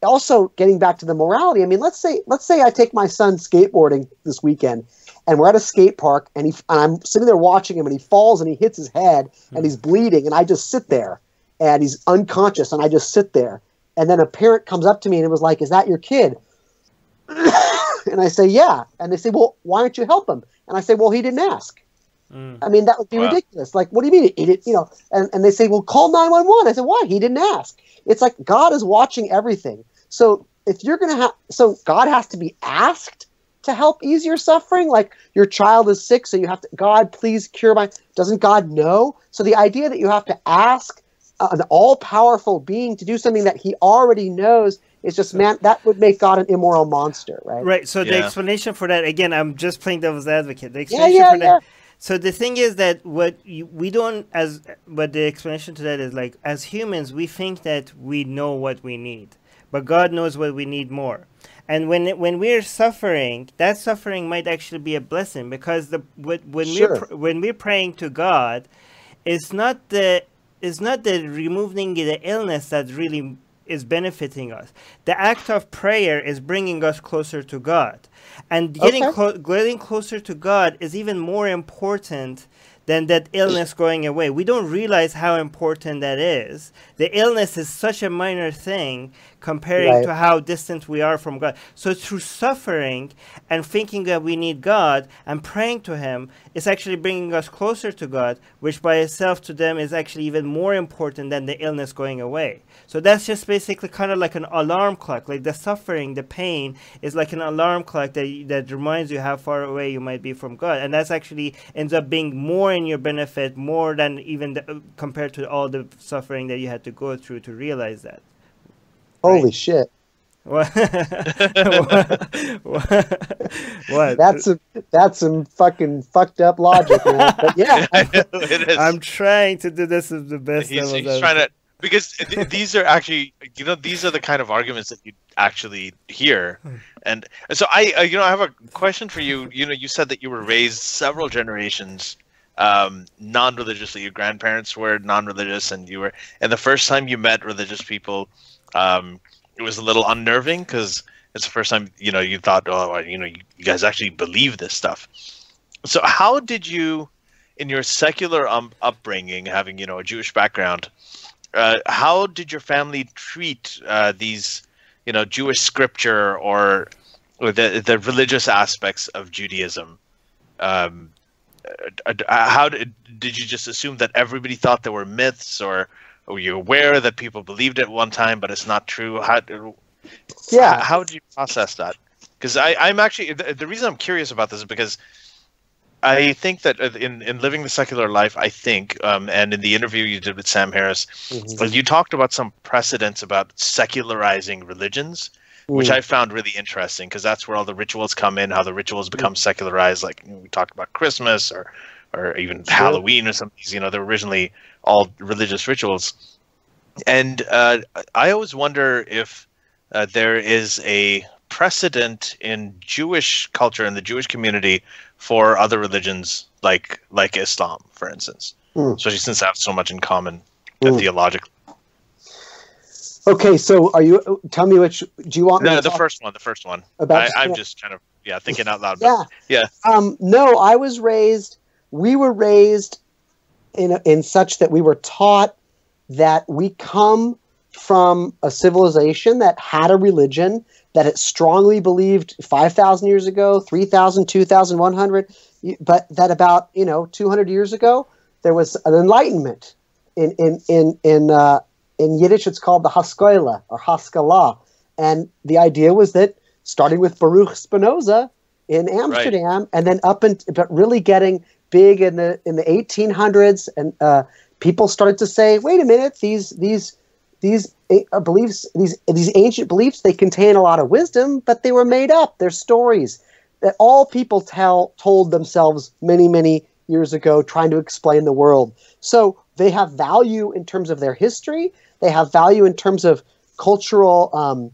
also getting back to the morality. I mean, let's say let's say I take my son skateboarding this weekend. And we're at a skate park, and he and I'm sitting there watching him, and he falls and he hits his head, and he's bleeding, and I just sit there, and he's unconscious, and I just sit there. And then a parent comes up to me and it was like, "Is that your kid?" and I say, "Yeah." And they say, "Well, why don't you help him?" And I say, "Well, he didn't ask." Mm. I mean, that would be Wow. ridiculous. Like, what do you mean? He did, you know? And, and they say, "Well, call nine one one." I said, "Why? He didn't ask." It's like God is watching everything. So if you're gonna have, so God has to be asked to help ease your suffering. Like your child is sick, so you have to, God, please cure my. Doesn't God know? So the idea that you have to ask uh, an all-powerful being to do something that He already knows is just man. That would make God an immoral monster, right? Right. So the explanation for that again, I'm just playing devil's advocate. The Yeah, explanation yeah, for that. So the thing is that what you, we don't as but the explanation to that is like as humans we think that we know what we need, but God knows what we need more. And when when we're suffering, that suffering might actually be a blessing because the when, when Sure. we're pr- when we're praying to God, it's not the it's not the removing the illness that really is benefiting us. The act of prayer is bringing us closer to God, and getting Okay. clo- getting closer to God is even more important than that illness going away. We don't realize how important that is. The illness is such a minor thing comparing Right. to how distant we are from God. So through suffering and thinking that we need God and praying to Him, it's actually bringing us closer to God, which by itself to them is actually even more important than the illness going away. So that's just basically kind of like an alarm clock. Like the suffering, the pain is like an alarm clock that that reminds you how far away you might be from God, and that's actually ends up being more in your benefit, more than even the, compared to all the suffering that you had to go through to realize that. Holy Right. shit! What? what? what? That's some that's some fucking fucked up logic, man. But yeah, it is. I'm trying to do this as the best. he's, devil's he's trying to because th- these are actually you know these are the kind of arguments that you actually hear and, and so i uh, you know i have a question for you you know you said that you were raised several generations um, non-religiously your grandparents were non-religious and you were and the first time you met religious people um, it was a little unnerving because it's the first time you know you thought oh you know you, guys actually believe this stuff so how did you in your secular um, upbringing having you know a jewish background uh, how did your family treat uh, these, you know, Jewish scripture or, or the the religious aspects of Judaism? Um, uh, uh, how did did you just assume that everybody thought there were myths, or were you aware that people believed it one time, but it's not true? How Yeah. how, did you process that? Because I'm actually the, the reason I'm curious about this is because I think that in in living the secular life, I think, um, and in the interview you did with Sam Harris, Mhm. you talked about some precedents about secularizing religions, which Mm. I found really interesting because that's where all the rituals come in, how the rituals become secularized. Like we talked about Christmas or or even Sure. Halloween or some of these, you know, they're originally all religious rituals. And uh, I always wonder if uh, there is a precedent in Jewish culture and the Jewish community for other religions like like Islam, for instance. Mm. Especially since they have so much in common Mm. theologically. Okay, so are you? Tell me which. Do you want me No, the first one, the first one. about? I, I'm yeah. just kind of yeah thinking out loud. But Yeah. yeah. Um, no, I was raised. We were raised in a, in such that we were taught that we come from a civilization that had a religion that it strongly believed 5000 years ago 3000 2100 but that about you know 200 years ago there was an enlightenment in in in in uh, in Yiddish it's called the Haskalah or Haskalah. And the idea was that starting with Baruch Spinoza in Amsterdam and then up and but really getting big in the in the 1800s and uh, people started to say wait a minute these these these uh, beliefs these these ancient beliefs they contain a lot of wisdom but they were made up. They're stories that all people tell told themselves many many years ago trying to explain the world. So they have value in terms of their history. They have value in terms of cultural um,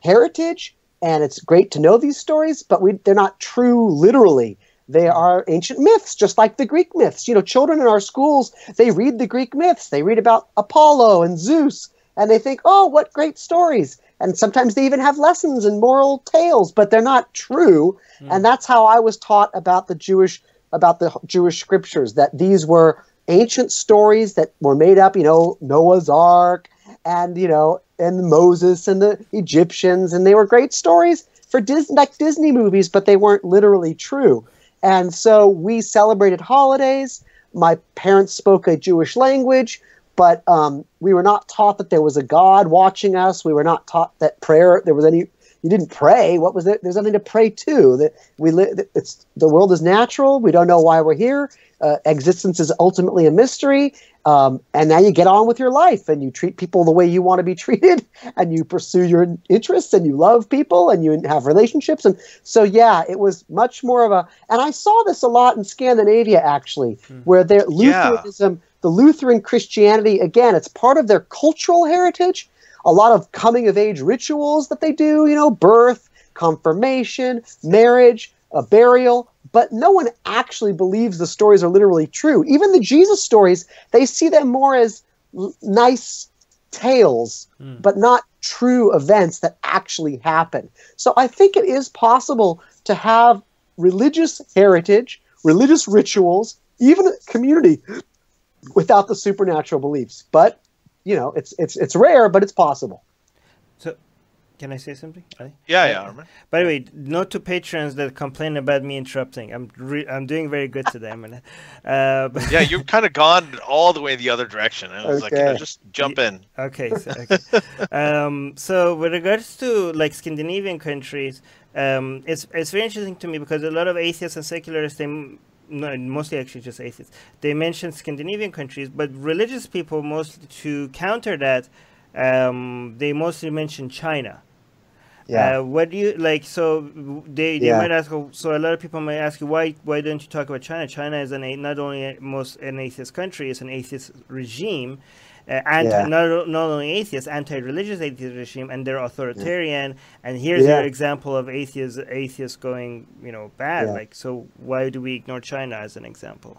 heritage and it's great to know these stories but we, they're not true literally they are ancient myths just like the greek myths. You know children in our schools they read the greek myths. They read about apollo and zeus and they think oh what great stories. And sometimes they even have lessons and moral tales but they're not true. Hmm. And that's how i was taught about the jewish about the jewish scriptures that these were ancient stories that were made up you know noah's ark and you know and moses and the egyptians and they were great stories for disney like disney movies but they weren't literally true and so we celebrated holidays. My parents spoke a jewish language but um, we were not taught that there was a god watching us. We were not taught that prayer there was any you didn't pray. What was there? There's nothing to pray to. That we li- it's the world is natural. We don't know why we're here. Uh, existence is ultimately a mystery um, and now you get on with your life and you treat people the way you want to be treated and you pursue your interests and you love people and you have relationships. And so yeah it was much more of a and i saw this a lot in scandinavia actually where their Yeah. lutheranism the lutheran christianity again it's part of their cultural heritage. A lot of coming of age rituals that they do you know birth confirmation marriage a burial but no one actually believes the stories are literally true. Even the jesus stories they see them more as l- nice tales hmm. but not true events that actually happen. So i think it is possible to have religious heritage religious rituals even community without the supernatural beliefs. But you know it's it's it's rare but it's possible. So, can I say something? Ali? Yeah, yeah. Armin. By the way, note to patrons that complain about me interrupting. I'm re- I'm doing very good today. I'm gonna, uh, but- Yeah, you've kind of gone all the way the other direction. I was like, you know, Okay. just jump in. Okay. So, okay. um, so with regards to like Scandinavian countries, um, it's it's very interesting to me because a lot of atheists and secularists, they no, mostly actually just atheists, they mention Scandinavian countries, but religious people mostly to counter that, um, they mostly mention China. Uh, what do you like? So they, they Yeah. might ask. So a lot of people might ask you why why don't you talk about China? China is an a, not only a, most an atheist country, it's an atheist regime, uh, anti Yeah. not not only atheist, anti-religious atheist regime, and they're authoritarian. And here's Yeah. your example of atheists atheists going you know bad. Yeah. Like so, why do we ignore China as an example?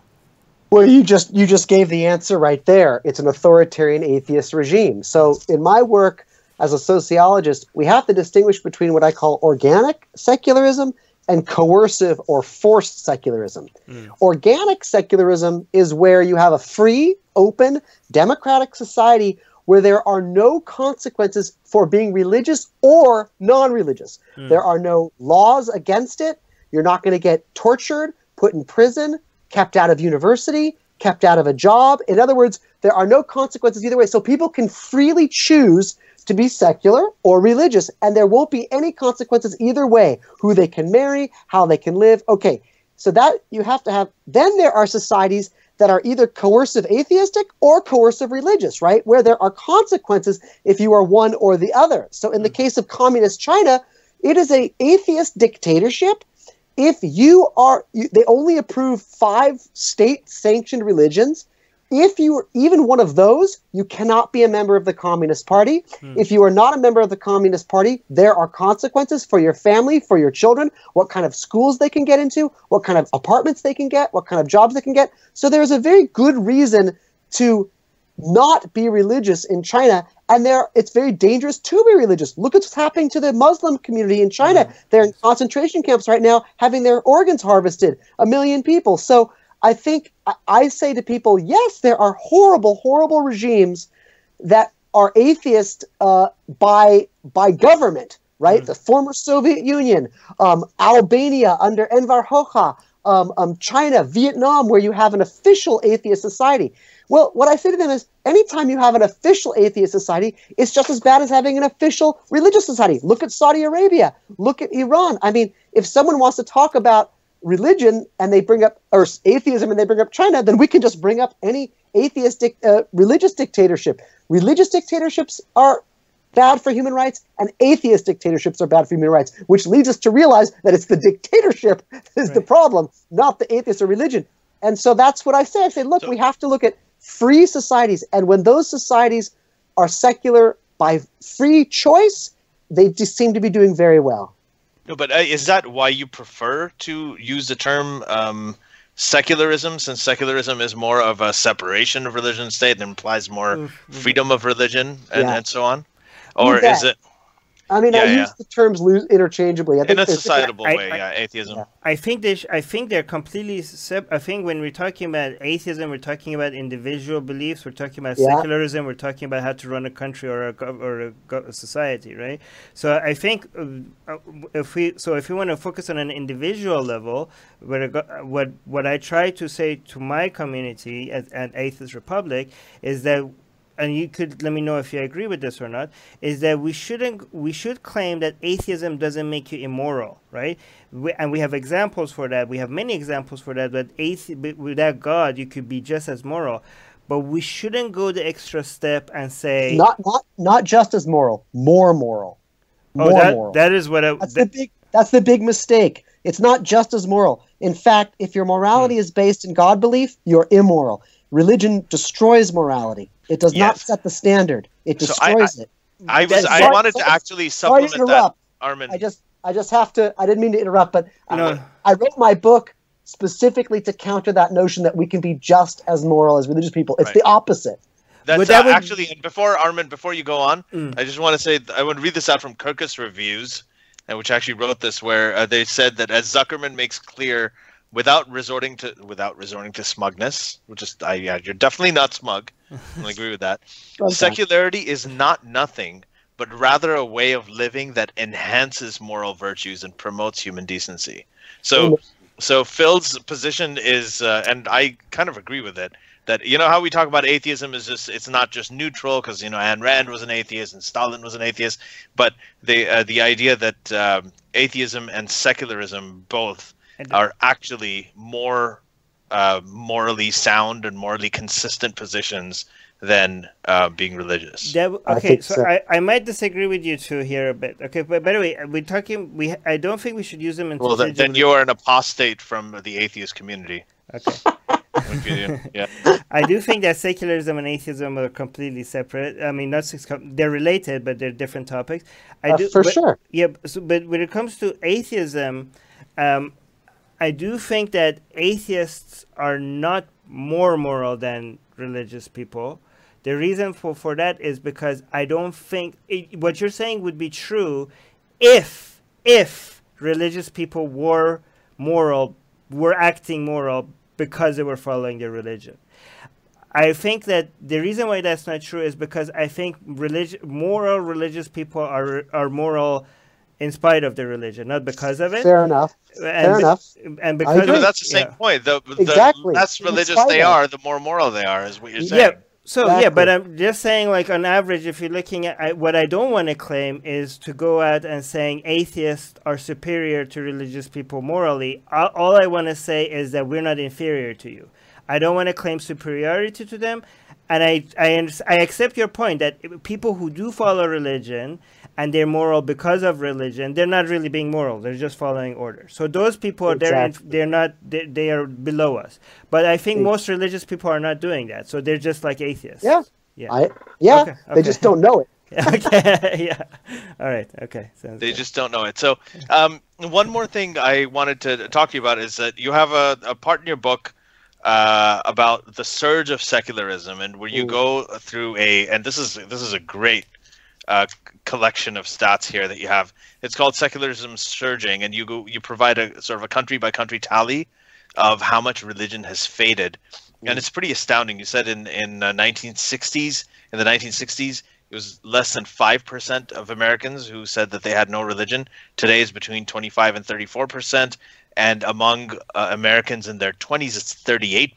Well, you just you just gave the answer right there. It's an authoritarian atheist regime. So, in my work as a sociologist, we have to distinguish between what I call organic secularism and coercive or forced secularism. Mm. Organic secularism is where you have a free, open, democratic society where there are no consequences for being religious or non-religious. Mm. There are no laws against it. You're not going to get tortured, put in prison, kept out of university, kept out of a job. In other words, there are no consequences either way. So people can freely choose to be secular or religious, and there won't be any consequences either way who they can marry, how they can live. Okay, so that you have to have. Then there are societies that are either coercive atheistic or coercive religious, right? Where there are consequences if you are one or the other. So in the mm-hmm. case of communist China, it is a atheist dictatorship if you are you, they only approve five state sanctioned religions if you are even one of those, you cannot be a member of the Communist Party. Hmm. If you are not a member of the Communist Party, there are consequences for your family, for your children, what kind of schools they can get into, what kind of apartments they can get, what kind of jobs they can get. So there's a very good reason to not be religious in China. And there, it's very dangerous to be religious. Look at what's happening to the Muslim community in China. Mm. They're in concentration camps right now, having their organs harvested. A million people. So I think I say to people, yes, there are horrible, horrible regimes that are atheist uh, by by government, right? Mm. The former Soviet Union, um, Albania under Enver Hoxha, um, um, China, Vietnam, where you have an official atheist society. Well, what I say to them is anytime you have an official atheist society, it's just as bad as having an official religious society. Look at Saudi Arabia, look at Iran. I mean, if someone wants to talk about religion and they bring up or atheism and they bring up China, then we can just bring up any atheistic uh, religious dictatorship. Religious dictatorships are bad for human rights, and atheist dictatorships are bad for human rights, which leads us to realize that it's the dictatorship is right. the problem, not the atheist or religion. And so that's what I say. I say, look, so, we have to look at free societies, and when those societies are secular by free choice, they just seem to be doing very well. No, but uh, is that why you prefer to use the term um, secularism, since secularism is more of a separation of religion and state and implies more mm-hmm. freedom of religion and, yeah. and so on? Or is it I mean, yeah, I yeah. use the terms interchangeably. I think In a societal way, I, yeah, atheism. I think they. Sh- I think they're completely. Sep- I think when we're talking about atheism, we're talking about individual beliefs. We're talking about secularism. We're talking about how to run a country or a or a, a society, right? So I think uh, if we so if we want to focus on an individual level, what what what I try to say to my community at, at Atheist Republic is that and you could let me know if you agree with this or not, is that we shouldn't we should claim that atheism doesn't make you immoral, right? We, and we have examples for that. We have many examples for that. But athe- without God, you could be just as moral. But we shouldn't go the extra step and say not not not just as moral, more moral. Oh, more oh, that, moral. that is what I, that's that, the big that's the big mistake. It's not just as moral. In fact, if your morality hmm. is based in God belief, you're immoral. Religion destroys morality. It does yes. not set the standard. It destroys so I, it. I was I wanted to actually supplement to that, Armin. I just I just have to. I didn't mean to interrupt, but I, I wrote my book specifically to counter that notion that we can be just as moral as religious people. It's right. the opposite. That's that uh, would... actually, and before Armin, before you go on, mm. I just want to say I want to read this out from Kirkus Reviews, and which actually wrote this, where uh, they said that as Zuckerman makes clear, without resorting to without resorting to smugness, which is I, yeah, you're definitely not smug. I agree with that. Okay. Secularity is not nothing, but rather a way of living that enhances moral virtues and promotes human decency. So, so Phil's position is, uh, and I kind of agree with it. That you know how we talk about atheism is just it's not just neutral because you know Ayn Rand was an atheist and Stalin was an atheist, but the uh, the idea that um, atheism and secularism both are actually more uh, morally sound and morally consistent positions than uh, being religious. That, okay, I so, so, I, I might disagree with you two here a bit. Okay, but by the way, we're talking. We I don't think we should use them in. Well, then, then you are an apostate from the atheist community. Okay. yeah. I do think that secularism and atheism are completely separate. I mean, not they're related, but they're different topics. I uh, do for but, sure. Yeah, so, but when it comes to atheism, um, I do think that atheists are not more moral than religious people. The reason for, for that is because I don't think it, what you're saying would be true if if religious people were moral, were acting moral because they were following their religion. I think that the reason why that's not true is because I think relig- moral religious people are are moral in spite of their religion, not because of it. Fair enough. And Fair enough. And because of, that's the same yeah. point. The, the exactly. less religious they are, the more moral they are, is what you're saying. Yeah. So exactly. yeah, but I'm just saying, like on average, if you're looking at I, what I don't want to claim is to go out and saying atheists are superior to religious people morally. All, all I want to say is that we're not inferior to you. I don't want to claim superiority to them, and I I I accept your point that people who do follow religion and they're moral because of religion, they're not really being moral. They're just following order. So those people, exactly. they're they're not they, they are below us. But I think most religious people are not doing that. So they're just like atheists. Yeah. Yeah. I, yeah. Okay, okay. They just don't know it. okay. yeah. All right. Okay. Sounds they good. just don't know it. So, um, one more thing I wanted to talk to you about is that you have a, a part in your book uh, about the surge of secularism, and where you Ooh. go through a, and this is this is a great uh, collection of stats here that you have. It's called secularism surging, and you go you provide a sort of a country by country tally of how much religion has faded, and it's pretty astounding. You said in in uh, 1960s, in the 1960s, it was less than 5% of Americans who said that they had no religion. Today is between 25 and 34%. And among uh, Americans in their 20s, it's 38%.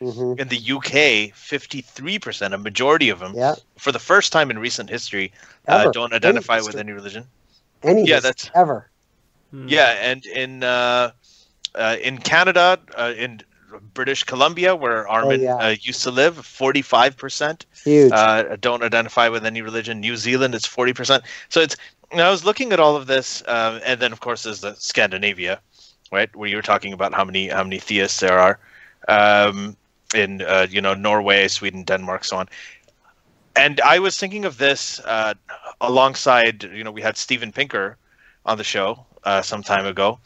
mm-hmm. In the UK, 53%, a majority of them, yeah. for the first time in recent history, uh, don't identify any with any religion. Any yeah, that's ever. Hmm. Yeah, and in uh, uh in Canada, uh, in British Columbia, where Armin oh, yeah. uh, used to live, 45%. Uh, don't identify with any religion. New Zealand, it's 40%. So it's, I was looking at all of this, uh, and then of course there's the Scandinavia, right, where you were talking about how many how many theists there are um, in uh, you know Norway, Sweden, Denmark, so on. And I was thinking of this uh, alongside, you know, we had Steven Pinker on the show uh, some time ago,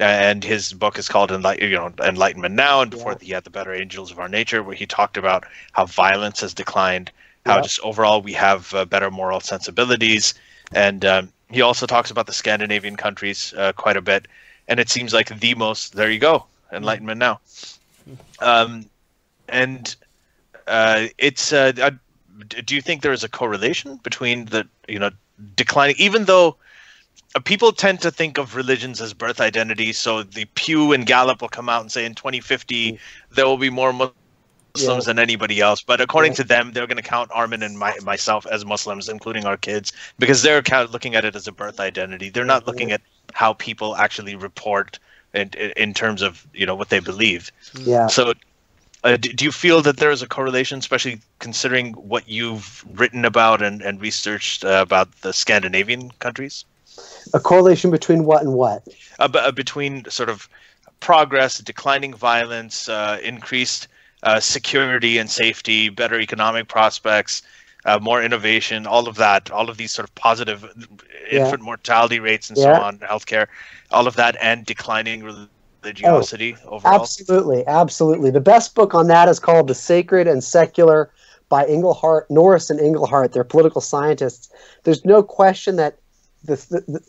and his book is called Enlight- you know, Enlightenment Now. And before yeah. he had The Better Angels of Our Nature, where he talked about how violence has declined, how yeah. just overall we have uh, better moral sensibilities. And um, he also talks about the Scandinavian countries uh, quite a bit. And it seems like the most, there you go, Enlightenment Now. Um, and uh, it's, uh, do you think there is a correlation between the, you know, declining, even though uh, people tend to think of religions as birth identity. So the Pew and Gallup will come out and say in 2050 there will be more Muslims yeah. than anybody else. But according yeah. to them, they're going to count Armin and my, myself as Muslims, including our kids, because they're looking at it as a birth identity. They're not looking at how people actually report in, in terms of you know what they believe. Yeah. So. Uh, do you feel that there is a correlation, especially considering what you've written about and, and researched uh, about the Scandinavian countries? A correlation between what and what? Uh, b- uh, between sort of progress, declining violence, uh, increased uh, security and safety, better economic prospects, uh, more innovation, all of that, all of these sort of positive yeah. infant mortality rates and yeah. so on, healthcare, all of that, and declining religiosity oh, overall. Absolutely, absolutely. The best book on that is called The Sacred and Secular by Inglehart, Norris and Inglehart. They're political scientists. There's no question that the, the,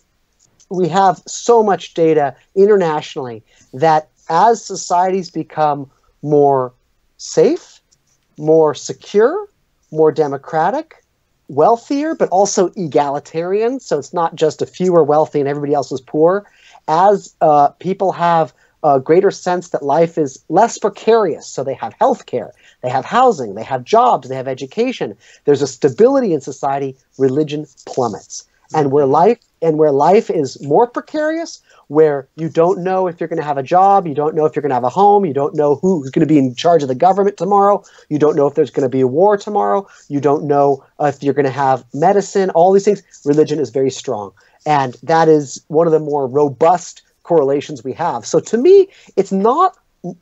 we have so much data internationally that as societies become more safe, more secure, more democratic, wealthier, but also egalitarian. So it's not just a few are wealthy and everybody else is poor. As uh, people have a greater sense that life is less precarious, so they have health care, they have housing, they have jobs, they have education, there's a stability in society, religion plummets and where life and where life is more precarious where you don't know if you're going to have a job you don't know if you're going to have a home you don't know who's going to be in charge of the government tomorrow you don't know if there's going to be a war tomorrow you don't know if you're going to have medicine all these things. Religion is very strong and that is one of the more robust correlations we have. So to me it's not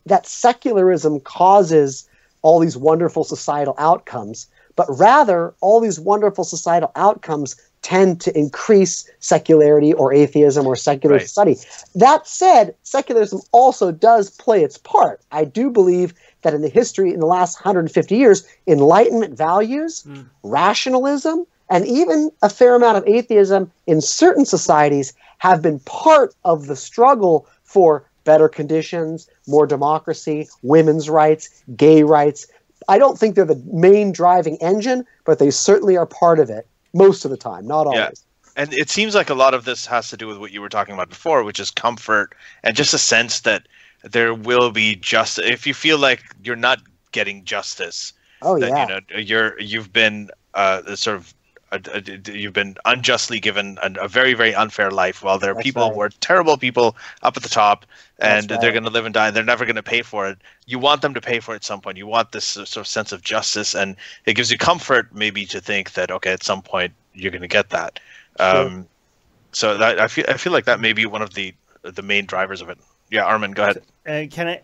that secularism causes all these wonderful societal outcomes but rather all these wonderful societal outcomes tend to increase secularity or atheism or secular right. study. That said, secularism also does play its part. I do believe that in the history in the last 150 years, enlightenment values, mm. rationalism, and even a fair amount of atheism in certain societies have been part of the struggle for better conditions, more democracy, women's rights, gay rights. I don't think they're the main driving engine, but they certainly are part of it most of the time, not always. Yeah. And it seems like a lot of this has to do with what you were talking about before, which is comfort and just a sense that there will be justice. If you feel like you're not getting justice, oh that, yeah, you know, you're you've been uh, sort of you've been unjustly given a, a, very very unfair life while there are That's people right. who are terrible people up at the top and right. they're going to live and die and they're never going to pay for it you want them to pay for it at some point you want this sort of sense of justice and it gives you comfort maybe to think that okay at some point you're going to get that Um, so that I feel I feel like that may be one of the the main drivers of it. Yeah, Armin, go ahead. Uh, can I?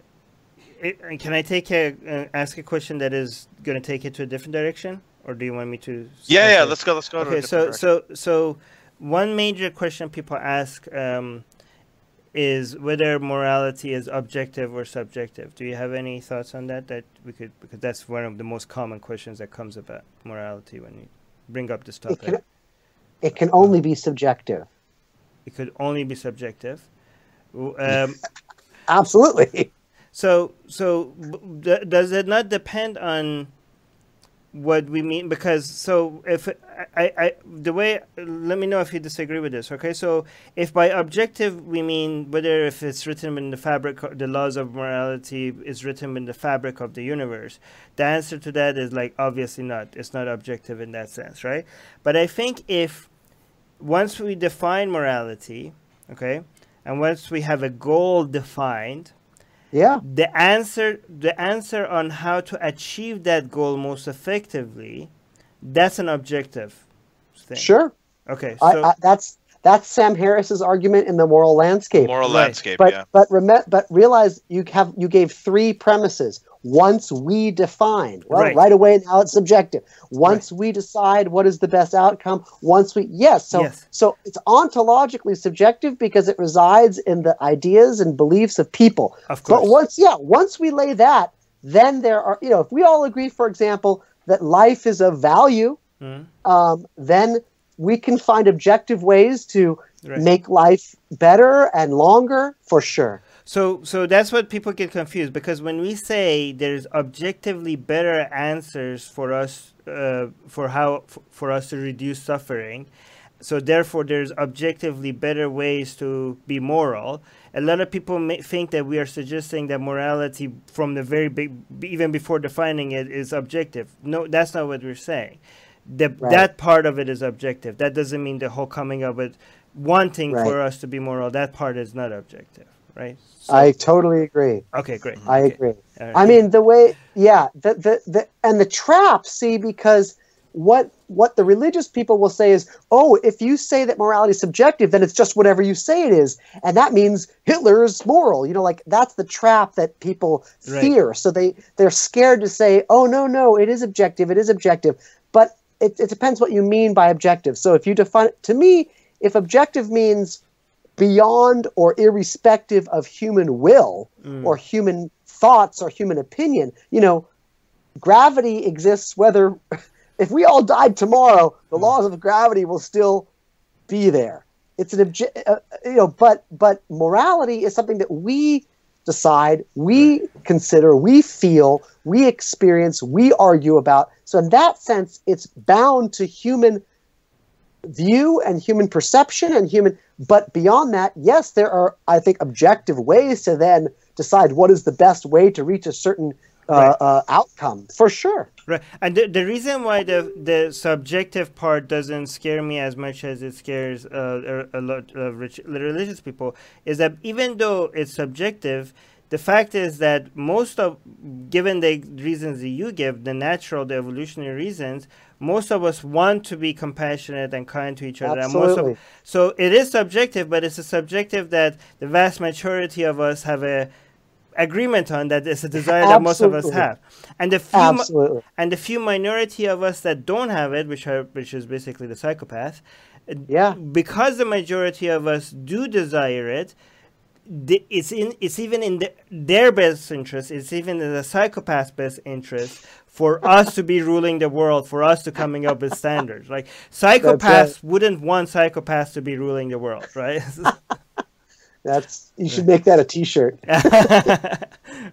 Can I take a uh, ask a question that is going to take it to a different direction, or do you want me to? Yeah, yeah. okay. Let's go. Let's go. to Okay, so direction. so so one major question people ask um, is whether morality is objective or subjective. Do you have any thoughts on that? That we could because that's one of the most common questions that comes about morality when you bring up this It topic. can, it can only be subjective. It could only be subjective. Um, Absolutely. So, so b- d- does it not depend on what we mean? Because so if I, I, the way, let me know if you disagree with this. Okay, so if by objective we mean whether if it's written in the fabric, the laws of morality is written in the fabric of the universe, the answer to that is like obviously not. It's not objective in that sense, right? But I think if once we define morality, okay, and once we have a goal defined Yeah. the answer the answer on how to achieve that goal most effectively that's an objective thing Sure. okay I, so I, that's that's Sam Harris's argument in the moral landscape. moral Right. landscape. but yeah. but rem- but realize you have you gave three premises. Once we define, well, Right. right, away now it's subjective. Once we decide what is the best outcome, once we yes, so Yes. so it's ontologically subjective because it resides in the ideas and beliefs of people. Of course. But once yeah, once we lay that, then there are you know if we all agree, for example, that life is of value, Mhm. um, then we can find objective ways to Right. make life better and longer for sure. So, so that's what people get confused because when we say there's objectively better answers for us, uh, for how f- for us to reduce suffering, so therefore there's objectively better ways to be moral. A lot of people may think that we are suggesting that morality, from the very big, even before defining it, is objective. No, that's not what we're saying. The, Right. That part of it is objective. That doesn't mean the whole coming up with wanting Right. for us to be moral. That part is not objective, right? So- I totally agree. Okay, great. I Okay. agree. Right. I mean, the way, yeah, the, the, the, and the trap, see, because what, what the religious people will say is, oh, if you say that morality is subjective, then it's just whatever you say it is. And that means Hitler is moral. You know, like that's the trap that people Right. fear. So they, they're scared to say, oh, no, no, it is objective. It is objective. But it, it depends what you mean by objective. So if you define, to me, if objective means beyond or irrespective of human will Mm. or human thoughts or human opinion. You know, gravity exists whether if we all died tomorrow, the laws of gravity will still be there. It's an obje- uh, you know, but but morality is something that we decide, we consider, we feel, we experience, we argue about. So in that sense, it's bound to human view and human perception and human but beyond that yes there are i think objective ways to then decide what is the best way to reach a certain uh, Right. uh, outcome for sure Right, and the, the reason why the the subjective part doesn't scare me as much as it scares uh, a, a lot of rich, religious people is that even though it's subjective, the fact is that most of, given the reasons that you give, the natural, the evolutionary reasons, most of us want to be compassionate and kind to each other. And most Absolutely. of, so it is subjective, but it's a subjective that the vast majority of us have a agreement on that it's a desire that most of us have and the few absolutely and the few minority of us that don't have it, which are which is basically the psychopath, Yeah. because the majority of us do desire it, the, it's in it's even in the, their best interest. It's even in the psychopath's best interest for us to be ruling the world, for us to coming up with standards. Like psychopaths wouldn't want psychopaths to be ruling the world, right? that's you should make that a t-shirt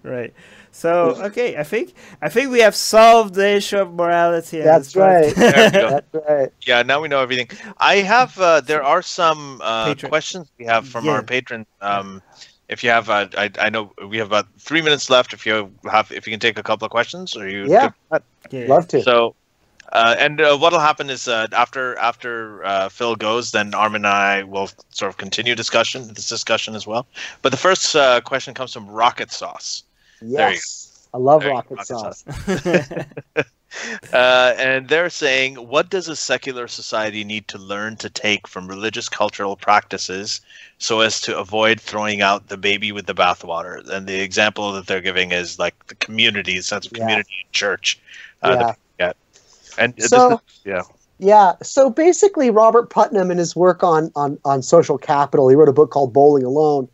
right. So okay, I think I think we have solved the issue of morality. in that's right There we go. that's right Yeah, now we know everything. I have. Uh, there are some uh, questions we have from Yeah. our patrons. Um, if you have, uh, I, I know we have about three minutes left. If you have, if you can take a couple of questions, or you. Yeah. Yeah. love to So, uh, and uh, what'll happen is uh, after after uh, Phil goes, then Armin and I will sort of continue discussion this discussion as well. But the first uh, question comes from Rocket Sauce. There you yes i love There rocket rocket sauce uh, and they're saying, what does a secular society need to learn to take from religious cultural practices so as to avoid throwing out the baby with the bathwater? And the example that they're giving is like the community, the sense of Yeah. community in church. Uh, Yeah. that- yeah. And this So- is- yeah. Yeah. So basically, Robert Putnam, in his work on on on social capital, he wrote a book called Bowling Alone.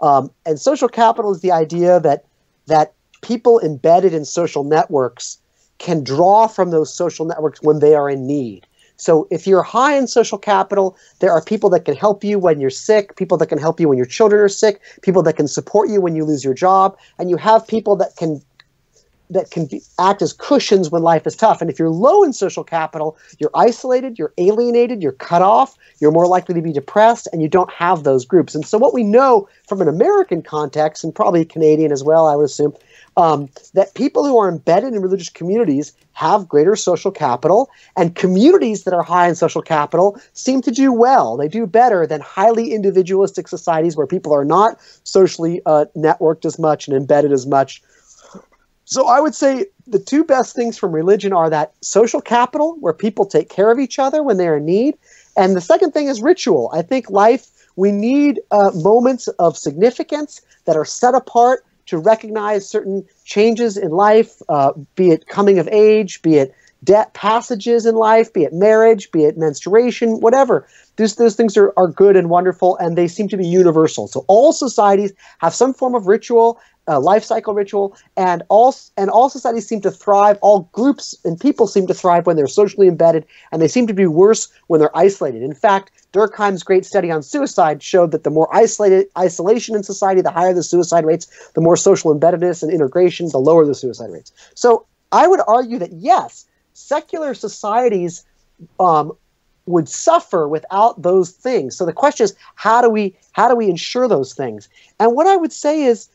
Um, and social capital is the idea that that people embedded in social networks can draw from those social networks when they are in need. So if you're high in social capital, there are people that can help you when you're sick, people that can help you when your children are sick, people that can support you when you lose your job, and you have people that can that can be, act as cushions when life is tough. And if you're low in social capital, you're isolated, you're alienated, you're cut off, you're more likely to be depressed, and you don't have those groups. And so, what we know from an American context, and probably Canadian as well, I would assume, um, that people who are embedded in religious communities have greater social capital, and communities that are high in social capital seem to do well. They do better than highly individualistic societies where people are not socially uh, networked as much and embedded as much. So I would say the two best things from religion are that social capital, where people take care of each other when they're in need, and the second thing is ritual. I think life, we need uh, moments of significance that are set apart to recognize certain changes in life, uh, be it coming of age, be it debt passages in life, be it marriage, be it menstruation, whatever. Those, those things are, are good and wonderful, and they seem to be universal. So all societies have some form of ritual, uh, life cycle ritual, and all and all societies seem to thrive. All groups and people seem to thrive when they're socially embedded, and they seem to be worse when they're isolated. In fact, Durkheim's great study on suicide showed that the more isolated isolation in society, the higher the suicide rates, the more social embeddedness and integration, the lower the suicide rates. So I would argue that yes, secular societies um, would suffer without those things. So the question is, how do we how do we ensure those things? And what I would say is,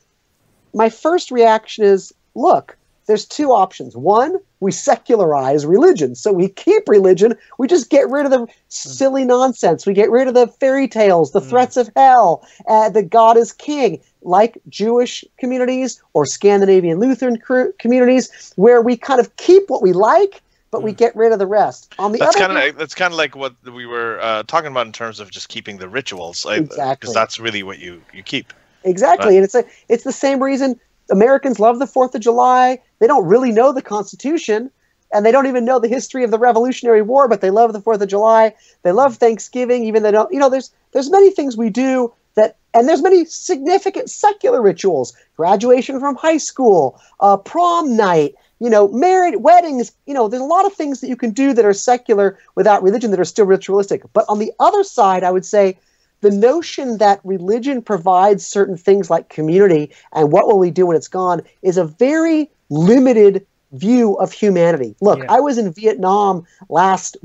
my first reaction is, look, there's two options. One, we secularize religion. So we keep religion, we just get rid of the silly nonsense. We get rid of the fairy tales, the threats of hell, uh, the God is king, like Jewish communities or Scandinavian Lutheran communities, where we kind of keep what we like, but we get rid of the rest. On the That's other kind of hand- like, that's kind of like what we were uh, talking about in terms of just keeping the rituals, Exactly. Because that's really what you you keep. Exactly, Right. and it's a, it's the same reason Americans love the Fourth of July. They don't really know the Constitution, and they don't even know the history of the Revolutionary War, but they love the Fourth of July. They love Thanksgiving, even though they don't. You know, there's there's many things we do that, and there's many significant secular rituals: graduation from high school, uh, prom night. You know, married weddings. You know, there's a lot of things that you can do that are secular without religion that are still ritualistic. But on the other side, I would say the notion that religion provides certain things like community and what will we do when it's gone is a very limited view of humanity. Look, Yeah. I was in Vietnam last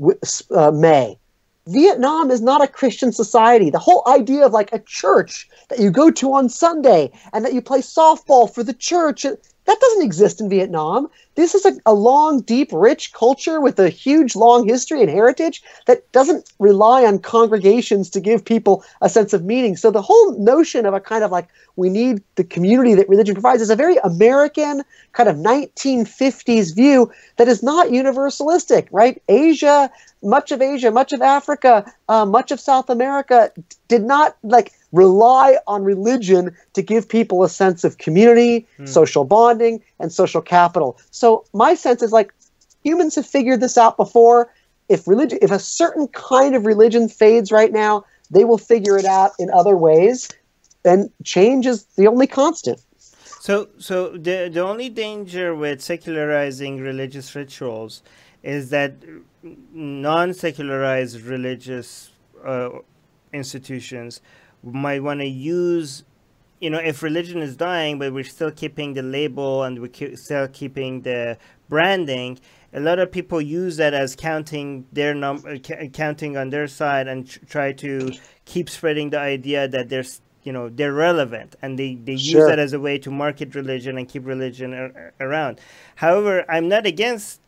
uh, May. Vietnam is not a Christian society. The whole idea of like a church that you go to on Sunday and that you play softball for the church, that doesn't exist in Vietnam. This is a, a long, deep, rich culture with a huge, long history and heritage that doesn't rely on congregations to give people a sense of meaning. So the whole notion of a kind of like we need the community that religion provides is a very American kind of 1950s view that is not universalistic, right? Asia, much of Asia, much of Africa, uh, much of South America did not like rely on religion to give people a sense of community, social bonding, and social capital. So my sense is like humans have figured this out before. If religion, if a certain kind of religion fades right now, they will figure it out in other ways. And change is the only constant. So, so the the only danger with secularizing religious rituals is that non-secularized religious uh, institutions might want to use, you know, if religion is dying, but we're still keeping the label and we're still keeping the branding. A lot of people use that as counting their number, uh, counting on their side and tr- try to keep spreading the idea that there's you know they're relevant and they, they use Sure. that as a way to market religion and keep religion ar- around however i'm not against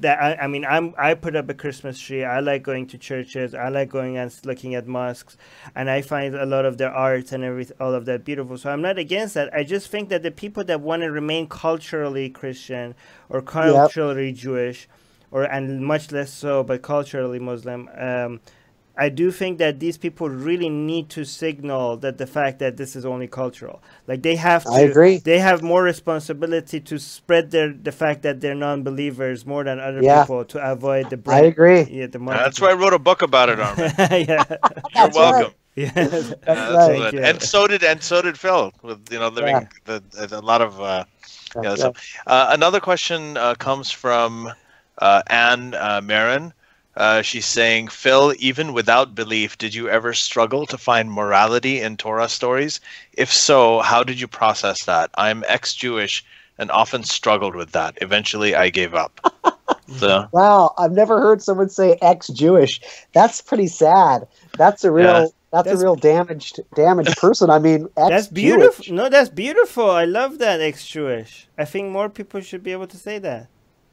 that I, I mean I'm I put up a Christmas tree. I like going to churches. I like going and looking at mosques, and I find a lot of their art and everything, all of that beautiful. So I'm not against that. I just think that the people that want to remain culturally Christian or culturally yep. Jewish, or and much less so, but culturally Muslim. Um, I do think that these people really need to signal that the fact that this is only cultural. Like they have to I agree. they have more responsibility to spread their the fact that they're non-believers more than other yeah. people to avoid the I agree. Yeah, the That's why I wrote a book about it, Armin. yeah. You're welcome. Right. Yeah, that's, right. And so did and so did Phil with you know living yeah. the, the, a lot of uh, yeah, so, uh, another question uh, comes from uh, Anne uh, Marin. Uh, she's saying, Phil, even without belief, did you ever struggle to find morality in Torah stories? If so, how did you process that? I'm ex Jewish and often struggled with that. Eventually, I gave up. so. Wow, I've never heard someone say ex Jewish. That's pretty sad. That's a real. Yeah. That's, that's, a real damaged damaged person. I mean, that's beautiful. No, that's beautiful. I love that ex-Jewish. I think more people should be able to say that.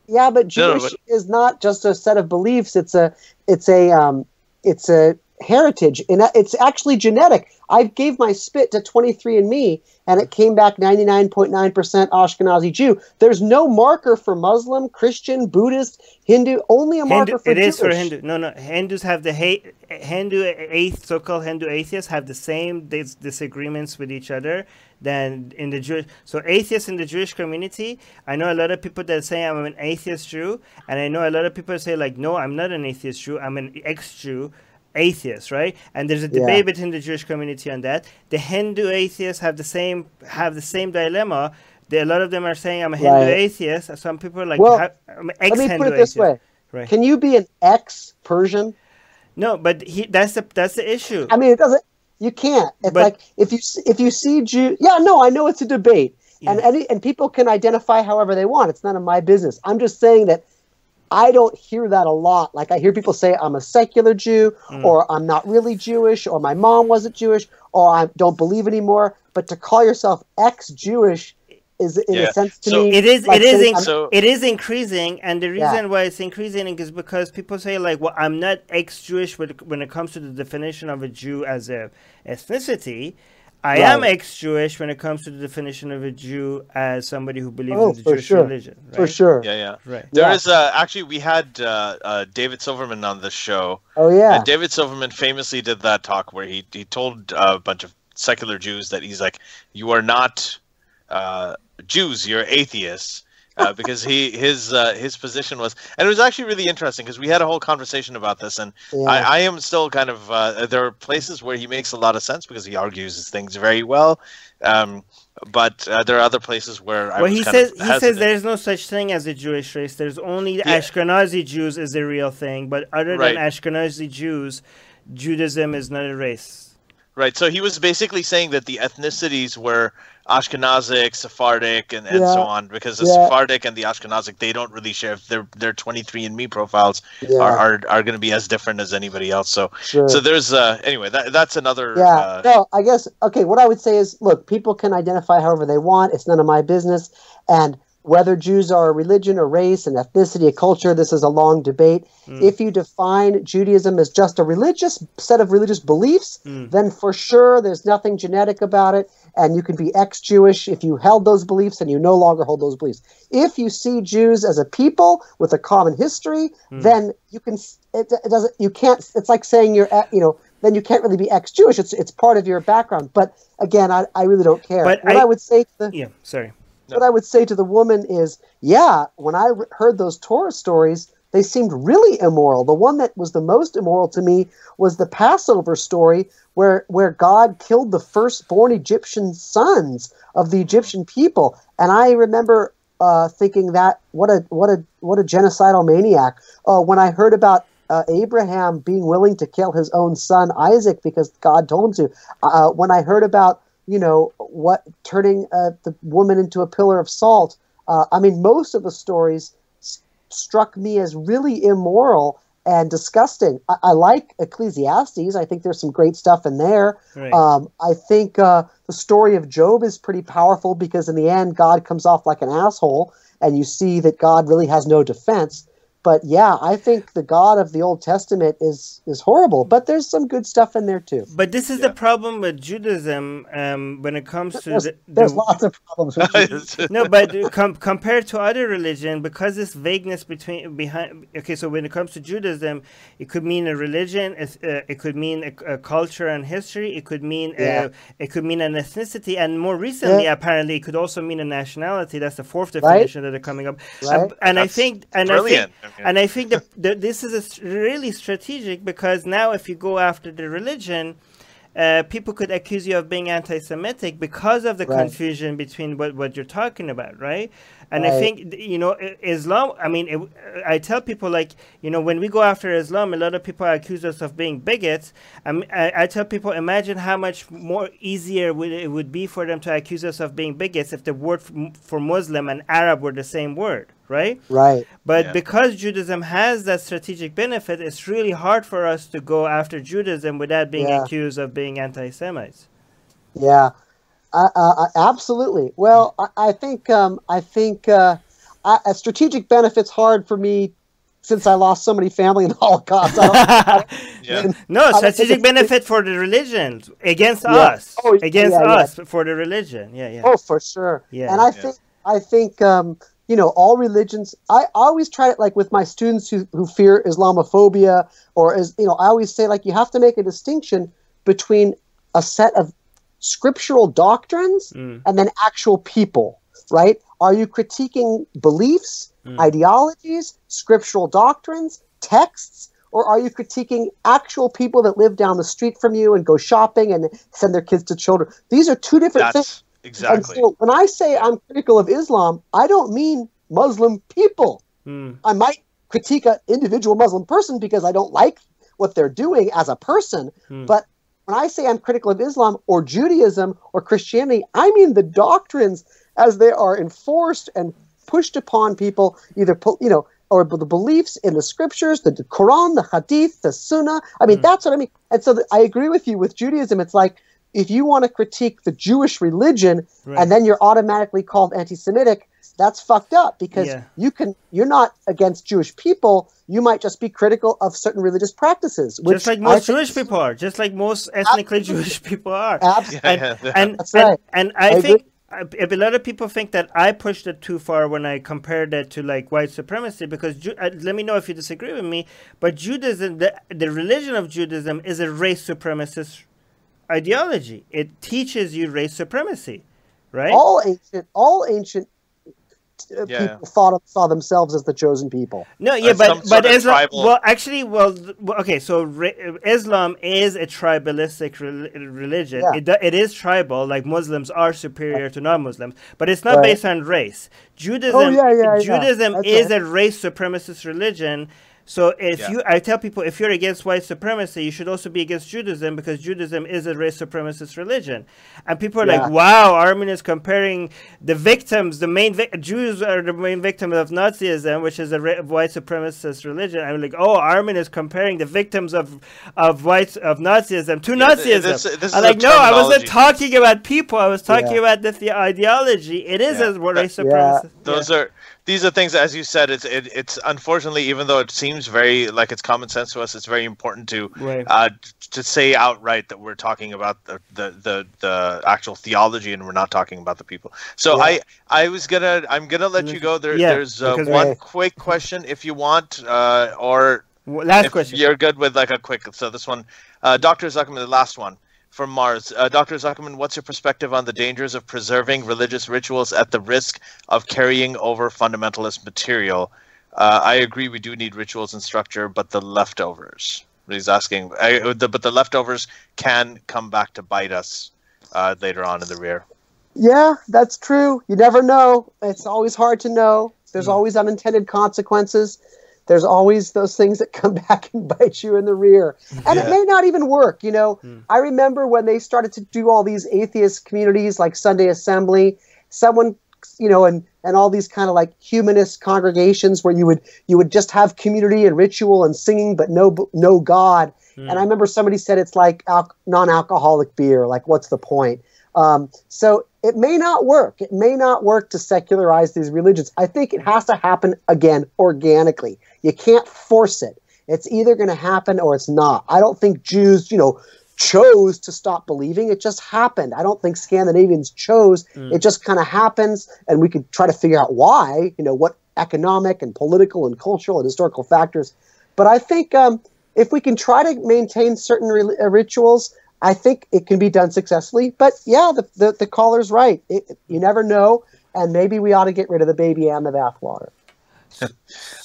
Yeah, but Jewish no, but... is not just a set of beliefs. It's a it's a um, it's a heritage, and it's actually genetic. I gave my spit to 23andMe, and it came back 99.9% Ashkenazi Jew. There's no marker for Muslim, Christian, Buddhist, Hindu. Only a marker Hindu, for It Jewish. is for Hindu. No, no. Hindus have the hate. Hindu ath- so-called Hindu atheists have the same dis- disagreements with each other than in the Jewish. So atheists in the Jewish community, I know a lot of people that say I'm an atheist Jew, and I know a lot of people say like, no, I'm not an atheist Jew. I'm an ex-Jew atheists, right? And there's a debate yeah. between the Jewish community on that. The Hindu atheists have the same have the same dilemma. a lot of them are saying I'm a Hindu right. atheist. Some people are like well, I'm ex Let me put it this way. Right. Can you be an ex Persian? No, but he, that's the that's the issue. I mean, it doesn't. You can't. It's but, like if you if you see Jew. Yeah, no, I know it's a debate, yeah. and any, and people can identify however they want. It's none of my business. I'm just saying that I don't hear that a lot. Like I hear people say I'm a secular Jew, mm. or I'm not really Jewish, or my mom wasn't Jewish, or I don't believe anymore. But to call yourself ex-Jewish is, in yeah. a sense, to so me, it is. Like it is. In, so, it is increasing, and the reason yeah. why it's increasing is because people say like, "Well, I'm not ex-Jewish when it comes to the definition of a Jew as a ethnicity." I right. am ex-Jewish when it comes to the definition of a Jew as somebody who believes oh, in the Jewish sure. religion. Right? For sure. Yeah, yeah. Right. There yeah. is uh, actually we had uh, uh, David Silverman on the show. Oh yeah. And David Silverman famously did that talk where he he told a bunch of secular Jews that he's like, "You are not uh, Jews, you're atheists." Uh, because he his uh, his position was, and it was actually really interesting because we had a whole conversation about this, and yeah. I, I, am still kind of uh, there are places where he makes a lot of sense because he argues things very well. Um, but uh, there are other places where well, he says he says there's no such thing as a Jewish race. There's only yeah. Ashkenazi Jews is the real thing, but other right. than Ashkenazi Jews, Judaism is not a race. Right. So he was basically saying that the ethnicities were Ashkenazic, Sephardic, and, and yeah. so on, because the yeah. Sephardic and the Ashkenazic they don't really share. Their their 23andMe profiles yeah. are are, are going to be as different as anybody else. So sure. so there's uh anyway that that's another. Yeah. Uh, no, I guess okay. What I would say is, look, people can identify however they want. It's none of my business, and whether Jews are a religion, a race, an ethnicity, a culture, this is a long debate. Mm. If you define Judaism as just a religious set of religious beliefs, mm. then for sure there's nothing genetic about it, and you can be ex Jewish if you held those beliefs and you no longer hold those beliefs. If you see Jews as a people with a common history, mm. then you can, it, it, doesn't, you can't, it's like saying you're, you know, then you can't really be ex Jewish. It's, it's part of your background. But again, I, I really don't care. But what I, I would say, the, yeah, sorry no. What I would say to the woman is, yeah, when I heard those Torah stories, they seemed really immoral. The one that was the most immoral to me was the Passover story where where God killed the firstborn Egyptian sons of the Egyptian people. And I remember uh, thinking that what a what a what a genocidal maniac. Uh, when I heard about uh, Abraham being willing to kill his own son Isaac because God told him to. Uh, when I heard about you know what turning uh, the woman into a pillar of salt. Uh, I mean, most of the stories struck me as really immoral and disgusting. I, I, like Ecclesiastes. I think there's some great stuff in there. Right. Um, I think uh, the story of Job is pretty powerful because in the end, God comes off like an asshole, and you see that God really has no defense. But yeah, I think the God of the Old Testament is is horrible, but there's some good stuff in there too. But this is the problem with Judaism um, when it comes to There's, the, there's the lots of problems with Judaism. no, but com- compared to other religion, because this vagueness between behind. Okay, so when it comes to Judaism, it could mean a religion. It's, uh, it could mean a, a culture and history. It could mean Yeah. uh, it could mean an ethnicity, and more recently, Yeah. apparently, it could also mean a nationality. That's the fourth Right. definition that are coming up. Right. And, and I think, and brilliant. I think, Okay. and I think that, that this is a s really strategic because now, if you go after the religion. Uh, people could accuse you of being anti-Semitic because of the Right. confusion between what, what you're talking about, right? And I think you know Islam. I mean, it, I tell people like you know when we go after Islam, a lot of people accuse us of being bigots. Um, i i tell people, imagine how much more easier would it would be for them to accuse us of being bigots if the word for Muslim and Arab were the same word, right? Right. But Yeah. because Judaism has that strategic benefit, it's really hard for us to go after Judaism without being Yeah. accused of being anti-Semites. Yeah, uh, uh, absolutely. Well, I, I think um, I think uh, I, a strategic benefit's hard for me since I lost so many family in the Holocaust. I don't, Yeah. No, I don't think strategic benefit for the religion against Yeah. us. Oh, against yeah, yeah. us for the religion. Yeah, yeah. oh, for sure. Yeah. and I Yeah. think I think um, you know all religions. I, I always try it like with my students who, who fear Islamophobia or as you know I always say like you have to make a distinction between a set of scriptural doctrines Mm. and then actual people, right? Are you critiquing beliefs, Mm. ideologies, scriptural doctrines, texts, or are you critiquing actual people that live down the street from you and go shopping and send their kids to children? These are two different things. That's And exactly. so when I say I'm critical of Islam, I don't mean Muslim people. Mm. I might critique an individual Muslim person because I don't like what they're doing as a person. Hmm. But when I say I'm critical of Islam or Judaism or Christianity, I mean the doctrines as they are enforced and pushed upon people, either you know, or the beliefs in the scriptures, the Quran, the Hadith, the Sunnah. I mean, hmm. that's what I mean. And so th- I agree with you with Judaism. It's like if you want to critique the Jewish religion Right. and then you're automatically called anti-Semitic, that's fucked up because Yeah. you can you're not against Jewish people. You might just be critical of certain religious practices, which just like most Jewish people are, just like most ethnically Jewish people are. abs- Yeah, and, yeah. and, That's and, right. and I, I think uh, if a lot of people think that I pushed it too far when I compared it to like white supremacy, because Ju- uh, let me know if you disagree with me. But Judaism, the the religion of Judaism, is a race supremacist ideology. It teaches you race supremacy, right? all ancient all ancient uh, Yeah. people thought of, saw themselves as the chosen people. No, yeah, Uh, but but of Islam. tribal- Well, actually, well, okay. So re- Islam is a tribalistic rel- religion. Yeah. It it is tribal. Like Muslims are superior to non-Muslims, but it's not Right. based on race. Judaism. Oh, yeah, yeah, yeah. Judaism That's is right. a race supremacist religion. So if Yeah. you, I tell people, if you're against white supremacy, you should also be against Judaism because Judaism is a race supremacist religion. And people are Yeah. like, "Wow, Armin is comparing the victims, the main vic- Jews are the main victims of Nazism, which is a ra- white supremacist religion." I'm like, "Oh, Armin is comparing the victims of of white of Nazism to Yeah, Nazism." this- this I'm like, "No, I wasn't talking about people. I was talking about the, the ideology. It is a race supremacist." Those are these are things as you said. It's it, it's unfortunately even though it seems very like it's common sense to us, it's very important to Right. uh, to say outright that we're talking about the, the the the actual theology and we're not talking about the people. So Yeah. I I was gonna I'm gonna let you go. There Yeah, there's uh, one quick question if you want, uh, or Last question. you're good with like a quick. So this one, uh, Dr. Zuckerman, the last one from Mars. Uh, Dr. Zuckerman, what's your perspective on the dangers of preserving religious rituals at the risk of carrying over fundamentalist material? Uh, I agree, we do need rituals and structure, but the leftovers. He's asking, I, the, but the leftovers can come back to bite us uh, later on in the rear. Yeah, that's true. You never know. It's always hard to know. There's always unintended consequences. There's always those things that come back and bite you in the rear. And it may not even work. You know, hmm. I remember when they started to do all these atheist communities like Sunday Assembly, someone, you know, and and all these kind of like humanist congregations where you would you would just have community and ritual and singing but no no God. Hmm. And I remember somebody said it's like al- non-alcoholic beer. Like, what's the point? Um, so it may not work. It may not work to secularize these religions. I think it has to happen again organically. You can't force it. It's either going to happen or it's not. I don't think Jews, you know, chose to stop believing. It just happened. I don't think Scandinavians chose. Mm. It just kind of happens, and we could try to figure out why. You know, what economic and political and cultural and historical factors. But I think um, if we can try to maintain certain re- uh, rituals, I think it can be done successfully. But yeah, the the, the caller's right. It, you never know, and maybe we ought to get rid of the baby and the bathwater.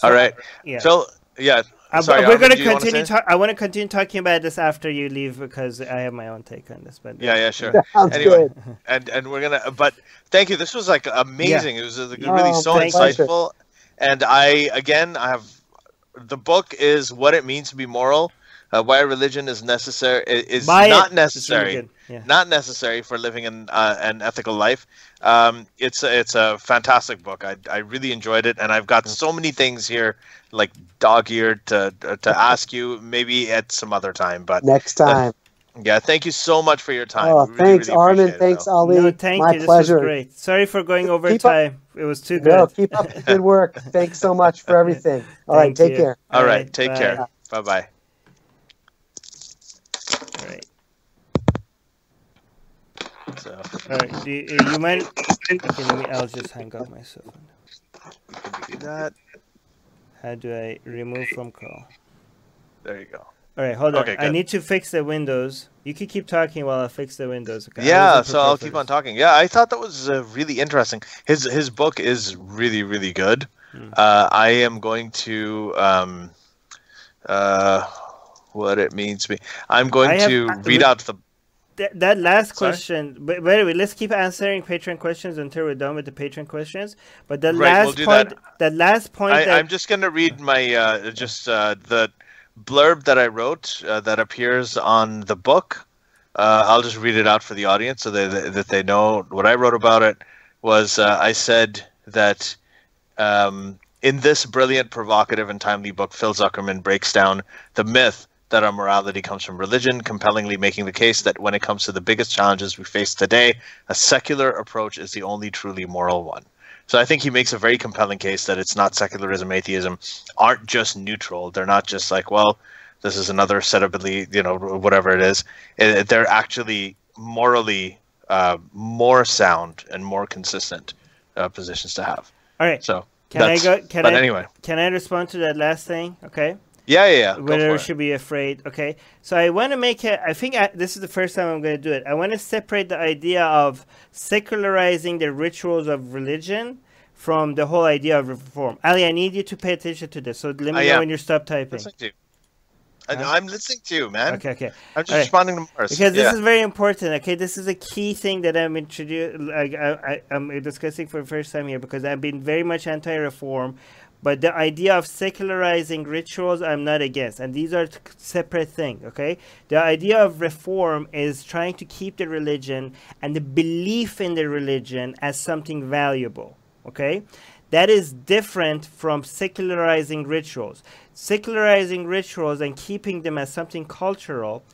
All right, yeah. Phil. Yeah, uh, Sorry, we're going to continue. Ta- I want to continue talking about this after you leave because I have my own take on this. But yeah, yeah, sure. anyway, good. and and we're gonna. But thank you. This was like amazing. Yeah. It was uh, really oh, so insightful. And I again, I have the book is what it means to be moral. Uh, why religion is necessary is Buy not it. necessary, yeah. not necessary for living an uh, an ethical life. Um, it's a, it's a fantastic book. I, I really enjoyed it, and I've got so many things here, like dog eared, to to ask you maybe at some other time. But next time. Uh, yeah, thank you so much for your time. Oh, really, thanks, really Armin. It, thanks, though. Ali. No, thank My you. pleasure. This was great. Sorry for going over keep time. Up. It was too good. No, keep up the good work. thanks so much for everything. All right, take you. care. All, All right, take bye. care. Bye bye. So. All right. Do you, uh, you mind? Okay, let me. I'll just hang up myself. do that. How do I remove from call? There you go. All right, hold on. Okay, I need to fix the windows. You can keep talking while I fix the windows. Okay? Yeah, so I'll keep this. on talking. Yeah, I thought that was uh, really interesting. His his book is really really good. Hmm. Uh, I am going to um, uh, what it means to me. I'm going to read out the that, that last Sorry? question, but wait, wait, let's keep answering Patreon questions until we're done with the Patreon questions. But the right, last we'll point, that. the last point, I, am just gonna read my uh, just uh, the blurb that I wrote uh, that appears on the book. Uh, I'll just read it out for the audience so that that they know what I wrote about it. Was uh, I said that um, in this brilliant, provocative, and timely book, Phil Zuckerman breaks down the myth that our morality comes from religion, compellingly making the case that when it comes to the biggest challenges we face today, a secular approach is the only truly moral one. So I think he makes a very compelling case that it's not secularism, atheism aren't just neutral. They're not just like, well, this is another set of belief, you know, whatever it is. They're actually morally uh, more sound and more consistent uh, positions to have. All right. So can I go? Can but I, anyway, can I respond to that last thing? Okay. Yeah, yeah, yeah. We should be afraid. Okay, so I want to make it. I think I, this is the first time I'm going to do it. I want to separate the idea of secularizing the rituals of religion from the whole idea of reform. Ali, I need you to pay attention to this. So let me know am. when you stop typing. I know, I'm listening to you, man. Okay, okay. I'm just right. responding to Morris. Because this yeah. is very important. Okay, this is a key thing that I'm introducing. Like, I, I, I'm discussing for the first time here because I've been very much anti-reform but the idea of secularizing rituals, I'm not against. And these are separate things, okay? The idea of reform is trying to keep the religion and the belief in the religion as something valuable, okay? That is different from secularizing rituals. Secularizing rituals and keeping them as something cultural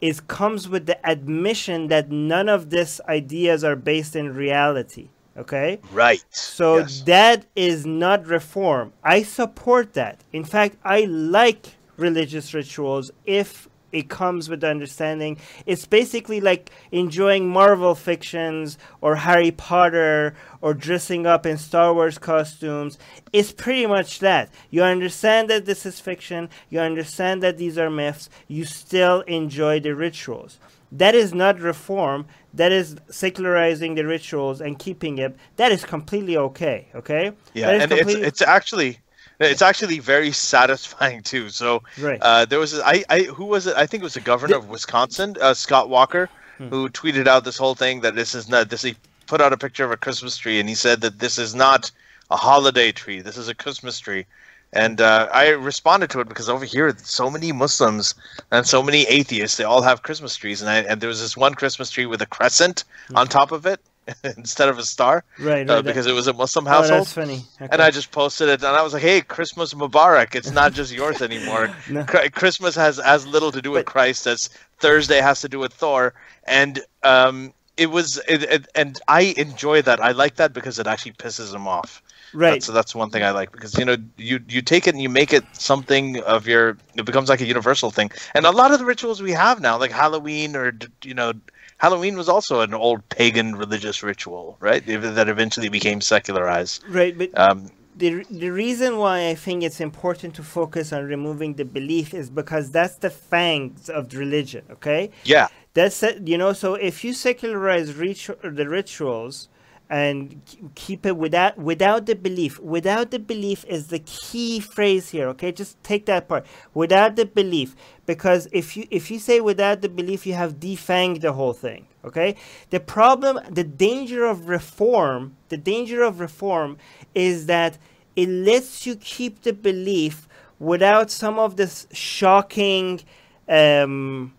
is comes with the admission that none of these ideas are based in reality Okay? Right. So yes. that is not reform. I support that. In fact, I like religious rituals if it comes with the understanding. It's basically like enjoying Marvel fictions or Harry Potter or dressing up in Star Wars costumes. It's pretty much that. You understand that this is fiction, you understand that these are myths, you still enjoy the rituals. That is not reform. That is secularizing the rituals and keeping it. That is completely okay. Okay. Yeah, and it's it's actually it's actually very satisfying too. So right. uh, there was I, I who was it? I think it was the governor of Wisconsin, uh, Scott Walker, hmm. who tweeted out this whole thing that this is not this. He put out a picture of a Christmas tree and he said that this is not a holiday tree. This is a Christmas tree. And uh, I responded to it because over here, so many Muslims and so many atheists, they all have Christmas trees. And, I, and there was this one Christmas tree with a crescent mm-hmm. on top of it instead of a star. Right, uh, right because it was a Muslim household. Oh, that's funny. Okay. And I just posted it and I was like, hey, Christmas Mubarak. It's not just yours anymore. no. Christmas has as little to do with but, Christ as Thursday has to do with Thor. And um, it was, it, it, and I enjoy that. I like that because it actually pisses him off. Right. So that's one thing I like because you know you you take it and you make it something of your. It becomes like a universal thing, and a lot of the rituals we have now, like Halloween or you know. Halloween was also an old pagan religious ritual, right? That eventually became secularized. Right, but Um, the the reason why I think it's important to focus on removing the belief is because that's the fangs of religion. Okay, yeah, that's it, you know. So if you secularize ritu- the rituals and keep it without without the belief, without the belief is the key phrase here. Okay, just take that part. Without the belief, because if you if you say without the belief, you have defanged the whole thing. Okay, the problem, the danger of reform, the danger of reform is that it lets you keep the belief without some of this shocking um,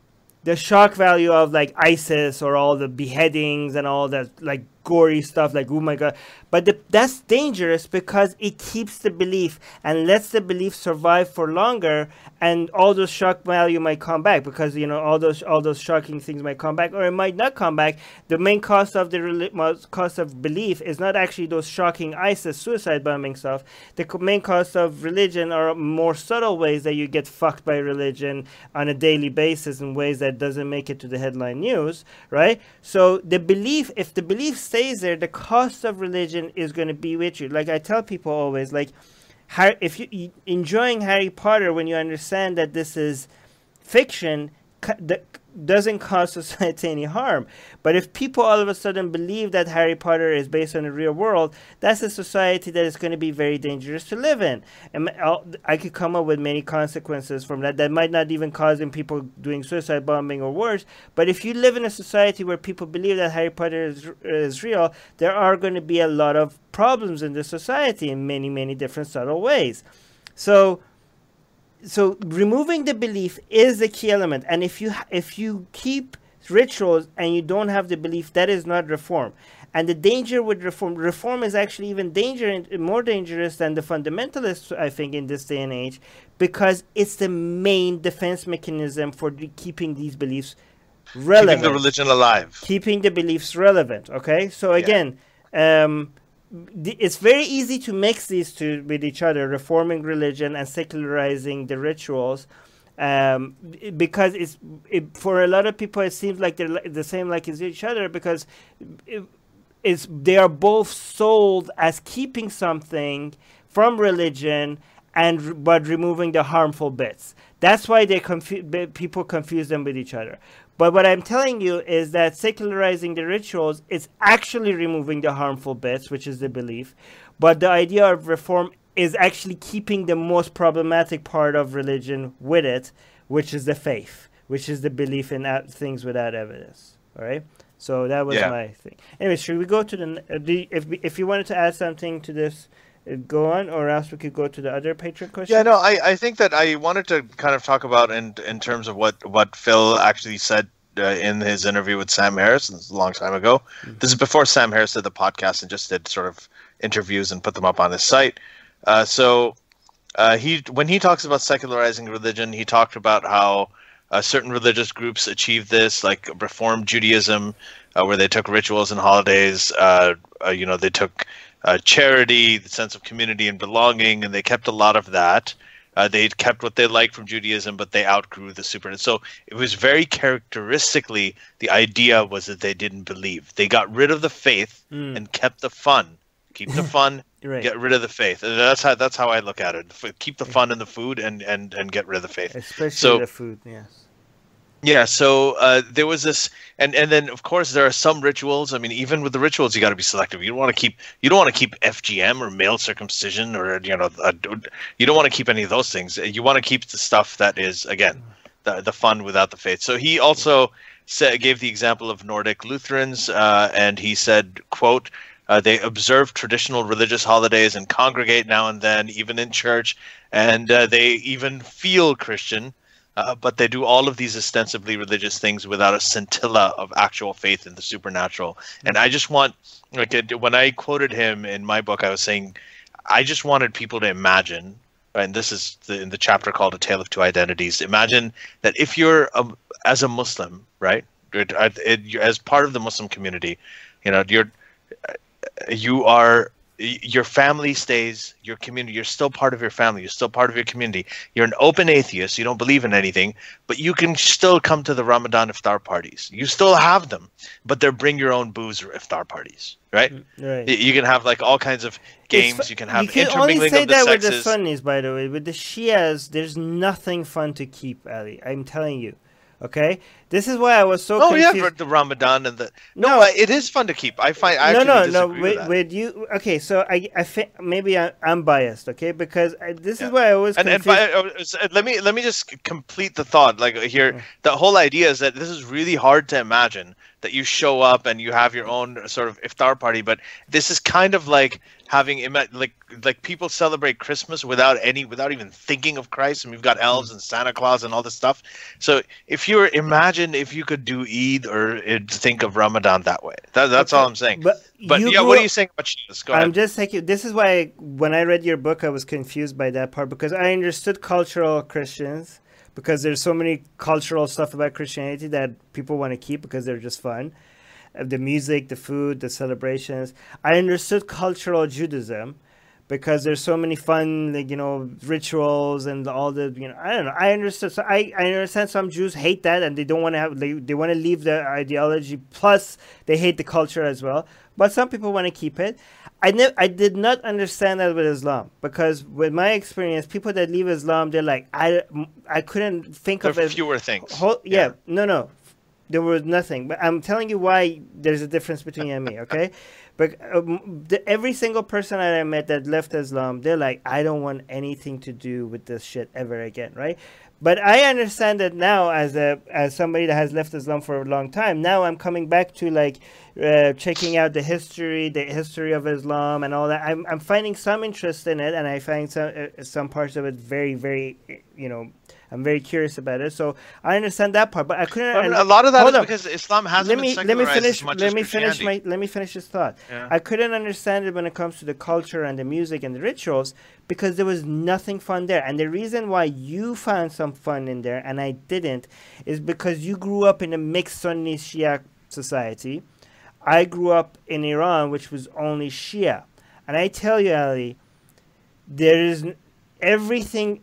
the shock value of like ISIS or all the beheadings and all that like gory stuff like oh my god. But the, that's dangerous because it keeps the belief and lets the belief survive for longer and all those shock value might come back because you know all those all those shocking things might come back or it might not come back. The main cost of the cost of belief is not actually those shocking ISIS suicide bombing stuff. The main cost of religion are more subtle ways that you get fucked by religion on a daily basis in ways that doesn't make it to the headline news right? So the belief if the belief stays there the cost of religion is going to be with you. Like i tell people always like if you enjoying Harry Potter when you understand that this is fiction that doesn't cause society any harm. But if people all of a sudden believe that Harry Potter is based on the real world, that's a society that is going to be very dangerous to live in. And I'll- I could come up with many consequences from that that might not even cause in people doing suicide bombing or worse. But if you live in a society where people believe that Harry Potter is, is real, there are going to be a lot of problems in the society in many, many different subtle ways. So, so removing the belief is the key element and if you if you keep rituals and you don't have the belief that is not reform and the danger with reform reform is actually even danger more dangerous than the fundamentalists i think in this day and age because it's the main defense mechanism for the- keeping these beliefs relevant keeping the religion alive. keeping the beliefs relevant. Okay, so again, um, the, it's very easy to mix these two with each other, reforming religion and secularizing the rituals, um, because it's it, for a lot of people it seems like they're the same like as each other because it, it's they are both sold as keeping something from religion and but removing the harmful bits. That's why they confu- people confuse them with each other. But what I'm telling you is that secularizing the rituals is actually removing the harmful bits, which is the belief. But the idea of reform is actually keeping the most problematic part of religion with it, which is the faith, which is the belief in things without evidence. All right. So that was Yeah. my thing. Anyway, should we go to the uh, the if if you wanted to add something to this, go on, or else we could go to the other patron question. Yeah, no, I, I think that I wanted to kind of talk about in in terms of what what Phil actually said uh, in his interview with Sam Harris. This a long time ago. This is before Sam Harris did the podcast and just did sort of interviews and put them up on his site. Uh, so uh, he when he talks about secularizing religion, he talked about how uh, certain religious groups achieved this, like Reform Judaism, uh, where they took rituals and holidays. Uh, uh, you know, they took uh, charity, the sense of community and belonging, and they kept a lot of that. Uh, they kept what they liked from Judaism, but they outgrew the super. And So it was very characteristically the idea was that they didn't believe. They got rid of the faith Mm. and kept the fun. Keep the fun, Right. get rid of the faith. And that's how that's how I look at it. F- Keep the fun in the food and and and get rid of the faith. Especially So- the food. Yes. Yeah, so uh, there was this, and and then of course there are some rituals. I mean, even with the rituals, you got to be selective. You don't want to keep you don't want to keep FGM or male circumcision or you know you don't want to keep any of those things. You want to keep the stuff that is again the the fun without the faith. So he also gave the example of Nordic Lutherans, uh, and he said, "quote." Uh, they observe traditional religious holidays and congregate now and then, even in church, and uh, they even feel Christian. Uh, but they do all of these ostensibly religious things without a scintilla of actual faith in the supernatural. And I just want, like, when I quoted him in my book, I was saying, I just wanted people to imagine, right, and this is the, in the chapter called "A Tale of Two Identities." Imagine that if you're a, as a Muslim, right, it, as part of the Muslim community, you know, you're you are your family stays your community you're still part of your family you're still part of your community you're an open atheist you don't believe in anything but you can still come to the ramadan iftar parties you still have them but they're bring your own booze iftar parties right Mm, right you can have like all kinds of games fu- you can have you can only say that sexes with the Sunnis, by the way. With the Shias, there's nothing fun to keep, Ali. I'm telling you. Okay, this is why I was so oh yeah confused. for the ramadan and the no, No. it is fun to keep i find i no, no, no. with With, with you, okay. So I, I think maybe I, I'm biased, okay? Because I, this Yeah. is why I was and, and confused. fi- uh, uh, let me let me just complete the thought like here mm. the whole idea is that this is really hard to imagine that you show up and you have your own sort of iftar party but this is kind of like having like like people celebrate christmas without any without even thinking of christ and we've got elves and santa claus and all this stuff so if you were imagine if you could do eid or uh, think of ramadan that way that, that's all i'm saying but but yeah what are you saying about Shias? go I'm ahead just thinking. This is why when I read your book, I was confused by that part because I understood cultural Christians because there's so many cultural stuff about Christianity that people want to keep because they're just fun. Uh, The music, the food, the celebrations. I understood cultural Judaism because there's so many fun, like you know, rituals and all the you know. I don't know. I understood. So I, I understand some Jews hate that and they don't want to have. They they want to leave the ideology. Plus, they hate the culture as well. But some people want to keep it. I ne- I did not understand that with Islam because with my experience, people that leave Islam, they're like I I couldn't think there of it. fewer things Whole, yeah, no, no, there was nothing. But I'm telling you why there's a difference between you and me. Okay, but um, the, every single person that I met that left Islam, they're like, I don't want anything to do with this shit ever again, right? But I understand that now, as a as somebody that has left Islam for a long time, now I'm coming back to like uh, checking out the history, the history of Islam, and all that. I'm I'm finding some interest in it, and I find some uh, some parts of it very very, you know, I'm very curious about it. So I understand that part, but I couldn't. I mean, a lot of that up. because Islam hasn't let been me let me finish let me finish my let me finish this thought. Yeah. I couldn't understand it when it comes to the culture and the music and the rituals because there was nothing fun there. And the reason why you found some fun in there and I didn't is because you grew up in a mixed Sunni Shia society. I grew up in Iran, which was only Shia. And I tell you, Ali, there is everything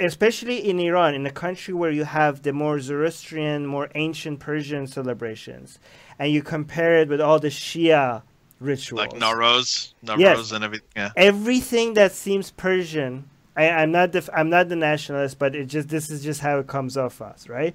especially in Iran, in a country where you have the more Zoroastrian, more ancient Persian celebrations, and you compare it with all the Shia rituals. like Nowruz, Nowruz Yes. and everything. Yeah. Everything that seems Persian, I, I'm not the I'm not the nationalist, but it just this is just how it comes off us, right?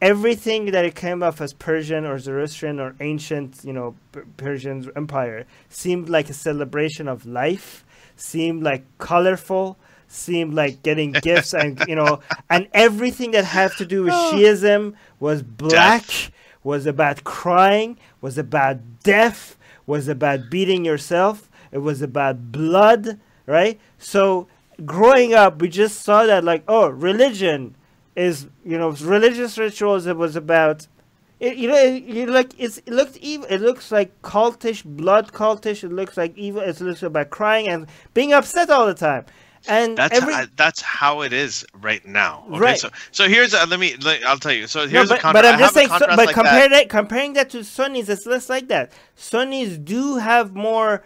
Everything that it came off as Persian or Zoroastrian or ancient, you know, P- Persian empire seemed like a celebration of life, seemed like colorful, seemed like getting gifts and you know, and everything that had to do with oh. Shiism was black, Death. was about crying, was about death, was about beating yourself, it was about blood, right? So growing up, we just saw that like, oh, religion is you know religious rituals. It was about. It, you know, it, you like it's, it looked evil. It looks like cultish, blood cultish. It looks like evil. It looks about crying and being upset all the time. And That's every how, that's how it is right now. Okay, Right. so so here's a, let me let, I'll tell you. So No, here's but, a contrast. but I'm just saying, so, but like compare that. that. comparing that to Sunnis, it's less like that. Sunnis do have more.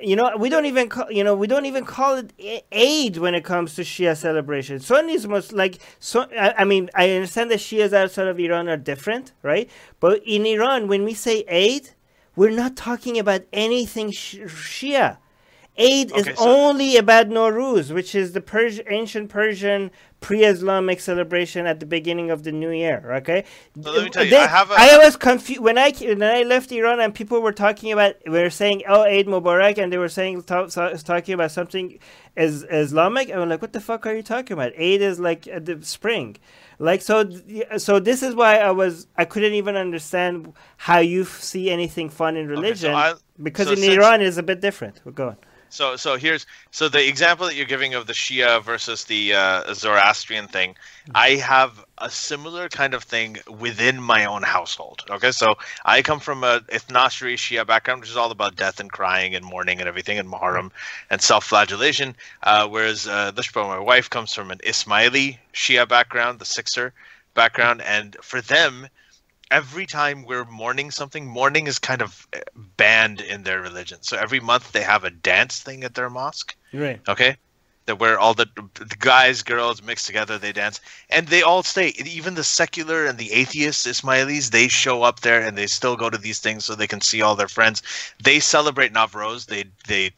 You know, we don't even call. You know, we don't even call it A- Eid when it comes to Shia celebration. Sunnis must like. So I, I mean, I understand that Shias outside of Iran are different, right? But in Iran, when we say Eid, we're not talking about anything sh- Shia. Eid Okay, is so- only about Nowruz, which is the Pers- ancient Persian pre-Islamic celebration at the beginning of the new year. Okay, So let me tell you, They- I have a- I was confused when I when I left Iran and people were talking about we were saying oh Eid Mubarak and they were saying ta- ta- talking about something as Islamic. I was like, what the fuck are you talking about? Eid is like uh, the spring. Like so, so this is why I was I couldn't even understand how you see anything fun in religion I- because so in since- Iran it's a bit different. Well, go on. So so here's so the example that you're giving of the Shia versus the uh, Zoroastrian thing. I have a similar kind of thing within my own household. Okay, so I come from a Ithnashri Shia background, which is all about death and crying and mourning and everything, and Muharram and self-flagellation. Uh, whereas uh, Lishba, my wife, comes from an Ismaili Shia background, the Sixer background, and for them, every time we're mourning something, mourning is kind of eh, banned in their religion. So every month they have a dance thing at their mosque. Right. Okay. That where all the, the guys, girls mix together, they dance, and they all stay. Even the secular and the atheist Ismailis, they show up there and they still go to these things so they can see all their friends. They celebrate Navroz. They they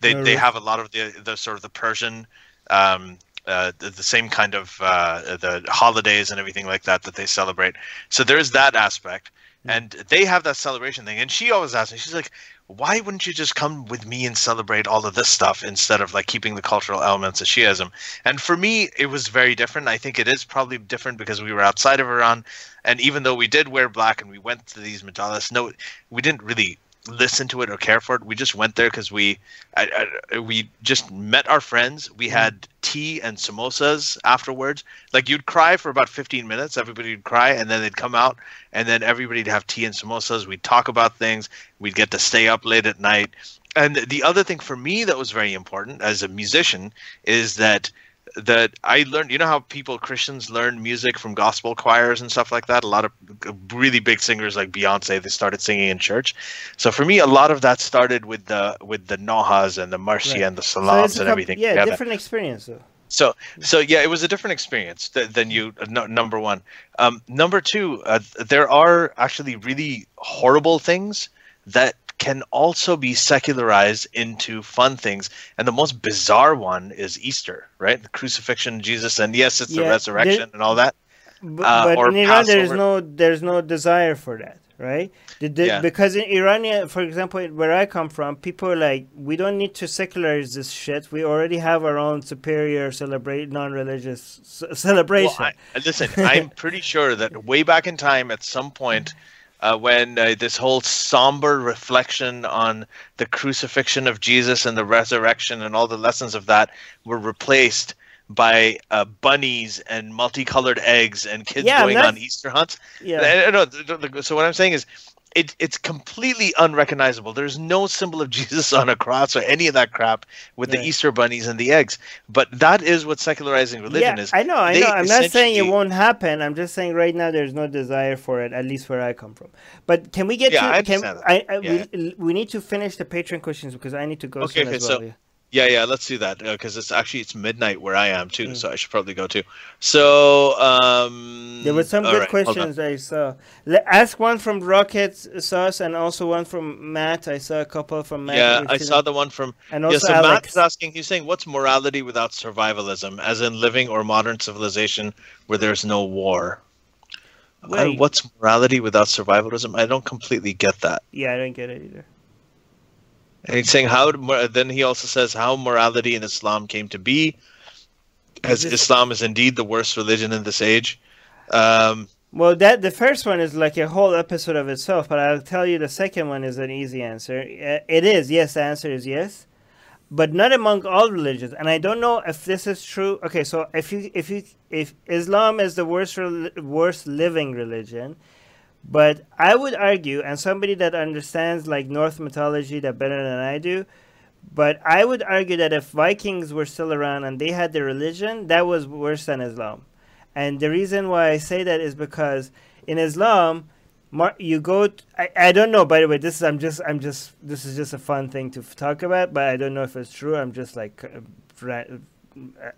they, they have a lot of the the sort of the Persian um, uh, the, the, same kind of uh, the holidays and everything like that that they celebrate. So there's that aspect, mm. and they have that celebration thing. And she always asks me, she's like, "Why wouldn't you just come with me and celebrate all of this stuff instead of like keeping the cultural elements of Shiism?" And for me, it was very different. I think it is probably different because we were outside of Iran, and even though we did wear black and we went to these majalis, no, we didn't really listen to it or care for it. We just went there because we I, I, we just met our friends. We mm-hmm. had tea and samosas afterwards. Like you'd cry for about 15 minutes. Everybody would cry, and then they'd come out, and then everybody'd have tea and samosas. We'd talk about things. We'd get to stay up late at night. And the other thing for me that was very important as a musician is that that I learned. You know how people Christians learn music from gospel choirs and stuff like that. A lot of really big singers like Beyonce they started singing in church. So for me, a lot of that started with the with the nohas and the marshi right. and the salams so and everything. Yeah, together. different experience though. So, so yeah, it was a different experience th- than you. Uh, no, number one, um, number two, uh, there are actually really horrible things that can also be secularized into fun things. And the most bizarre one is Easter, right? The crucifixion, Jesus, and yes, it's yeah, the resurrection and all that. But, uh, but in Iran, there's no there's no desire for that, right? The, the, yeah. Because in Iran, for example, where I come from, people are like, we don't need to secularize this shit. We already have our own superior celebrate non-religious celebration. Well, I, listen, I'm pretty sure that way back in time, at some point uh, when uh, this whole somber reflection on the crucifixion of Jesus and the resurrection and all the lessons of that were replaced by uh, bunnies and multicolored eggs and kids yeah, going on Easter hunts. Yeah. No, so what I'm saying is it, it's completely unrecognizable. There's no symbol of Jesus on a cross or any of that crap with right. the Easter bunnies and the eggs. But that is what secularizing religion yeah, is. I know, I they know. I'm not saying it won't happen. I'm just saying right now there's no desire for it, at least where I come from. But can we get yeah, to? I can, I, I yeah. we, we need to finish the patron questions because I need to go okay, soon okay, as well. So, yeah, yeah, let's do that because uh, it's actually it's midnight where I am too, mm. so I should probably go too. So um, there were some good right, questions I saw. Let, ask one from Rocket Sauce and also one from Matt. I saw a couple from Matt. Yeah, I saw the one from. And also yeah, so Alex. Matt is asking. He's saying, "What's morality without survivalism, as in living or modern civilization where there's no war?" Uh, what's morality without survivalism? I don't completely get that. Yeah, I don't get it either. And he's saying how. Then he also says how morality in Islam came to be, as Islam is indeed the worst religion in this age. Um, well, that the first one is like a whole episode of itself, but I'll tell you the second one is an easy answer. It is yes. The answer is yes, but not among all religions. And I don't know if this is true. Okay, so if you if you if Islam is the worst worst living religion, but I would argue, and somebody that understands like Norse mythology that better than I do, but I would argue that if Vikings were still around and they had their religion, that was worse than Islam. And the reason why I say that is because in Islam, you go. I, I don't know. By the way, this is I'm just I'm just this is just a fun thing to talk about, but I don't know if it's true. I'm just like uh,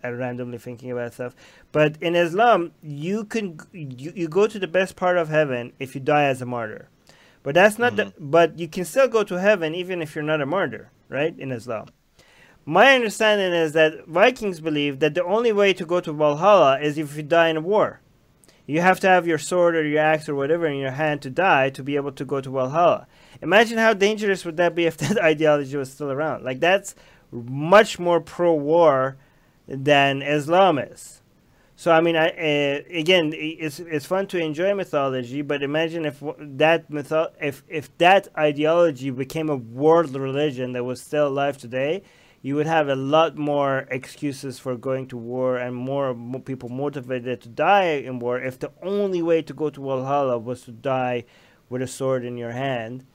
uh, randomly thinking about stuff. But in Islam, you can you, you go to the best part of heaven if you die as a martyr. But that's not mm-hmm. the, but you can still go to heaven even if you're not a martyr, right? In Islam. My understanding is that Vikings believe that the only way to go to Valhalla is if you die in a war. You have to have your sword or your axe or whatever in your hand to die to be able to go to Valhalla. Imagine how dangerous would that be if that ideology was still around. Like that's much more pro-war than Islamists. So I mean, I, uh, again, it's it's fun to enjoy mythology, but imagine if that mytho- if if that ideology became a world religion that was still alive today, you would have a lot more excuses for going to war and more, more people motivated to die in war. If the only way to go to Valhalla was to die with a sword in your hand,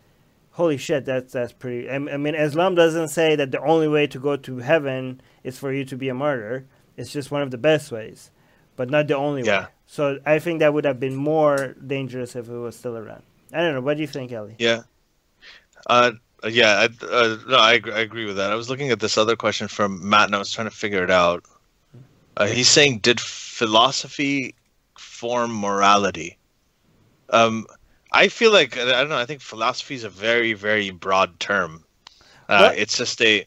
holy shit, that's that's pretty. I, I mean, Islam doesn't say that the only way to go to heaven is for you to be a martyr. It's just one of the best ways, but not the only yeah. way. So I think that would have been more dangerous if it was still around. I don't know. What do you think, Ellie? Yeah. Uh, yeah, I, uh, no, I, I agree with that. I was looking at this other question from Matt, and I was trying to figure it out. Uh, he's saying, did philosophy form morality? Um, I feel like I don't know. I think philosophy is a very, very broad term. Uh, it's just a.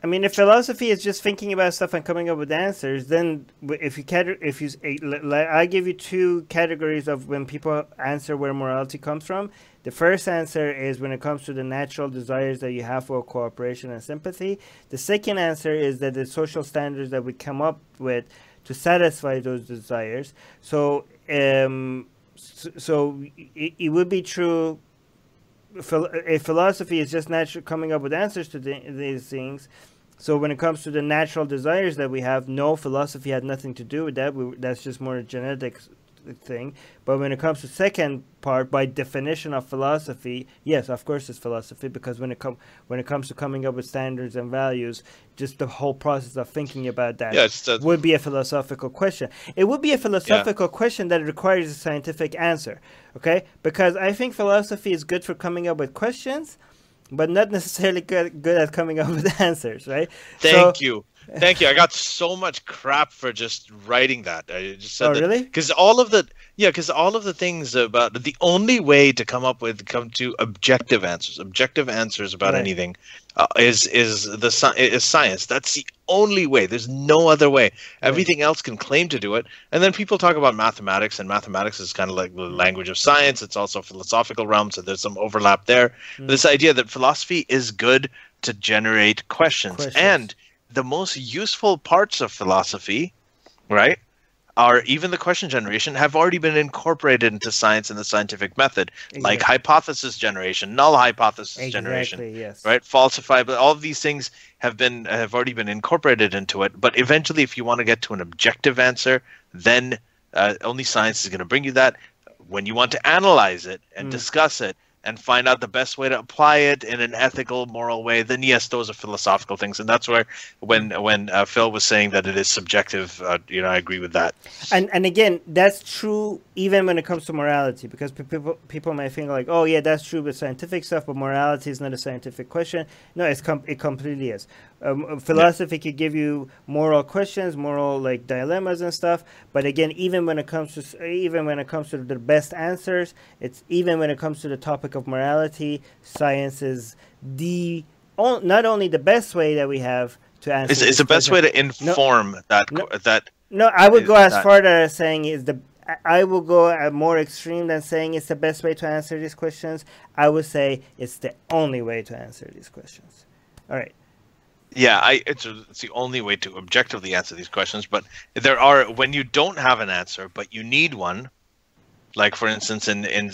I mean, if philosophy is just thinking about stuff and coming up with answers, then if you if you, I give you two categories of when people answer where morality comes from. The first answer is when it comes to the natural desires that you have for cooperation and sympathy. The second answer is that the social standards that we come up with to satisfy those desires. So, um, so, it, it would be true if philosophy is just natural coming up with answers to the, these things. So when it comes to the natural desires that we have, no philosophy had nothing to do with that. We, that's just more genetic thing. But when it comes to second part, by definition of philosophy, yes, of course, it's philosophy because when it come when it comes to coming up with standards and values, just the whole process of thinking about that yeah, would be a philosophical question. It would be a philosophical yeah. question that requires a scientific answer. Okay, because I think philosophy is good for coming up with questions but not necessarily good, good at coming up with answers, right? Thank so, you. Thank you. I got so much crap for just writing that. I just said oh, that, really? Because all of the yeah, because all of the things about the only way to come up with come to objective answers, objective answers about right. anything, uh, is is the is science. That's the only way. There's no other way. Right. Everything else can claim to do it, and then people talk about mathematics, and mathematics is kind of like the language of science. It's also philosophical realm, so there's some overlap there. Mm. This idea that philosophy is good to generate questions. questions. and the most useful parts of philosophy, right, are even the question generation have already been incorporated into science and the scientific method, exactly. like hypothesis generation, null hypothesis exactly, generation, yes. right, falsify. But all of these things have been have already been incorporated into it. But eventually, if you want to get to an objective answer, then uh, only science is going to bring you that. When you want to analyze it and mm. discuss it, and find out the best way to apply it in an ethical, moral way, then yes, those are philosophical things, and that's where when when uh, Phil was saying that it is subjective, uh, you know, I agree with that. And and again, that's true even when it comes to morality, because people people might think like, oh yeah, that's true with scientific stuff, but morality is not a scientific question. No, it's com- it completely is. Um, philosophy yeah. could give you moral questions, moral like dilemmas and stuff. But again, even when it comes to even when it comes to the best answers, it's even when it comes to the topic of morality, science is the not only the best way that we have to answer. It's, it's the best way to inform no, that no, that. No, I would go as that. far as saying is the. I will go a more extreme than saying it's the best way to answer these questions. I would say it's the only way to answer these questions. All right. Yeah, I it's, it's the only way to objectively answer these questions. But there are when you don't have an answer, but you need one. Like for instance, in in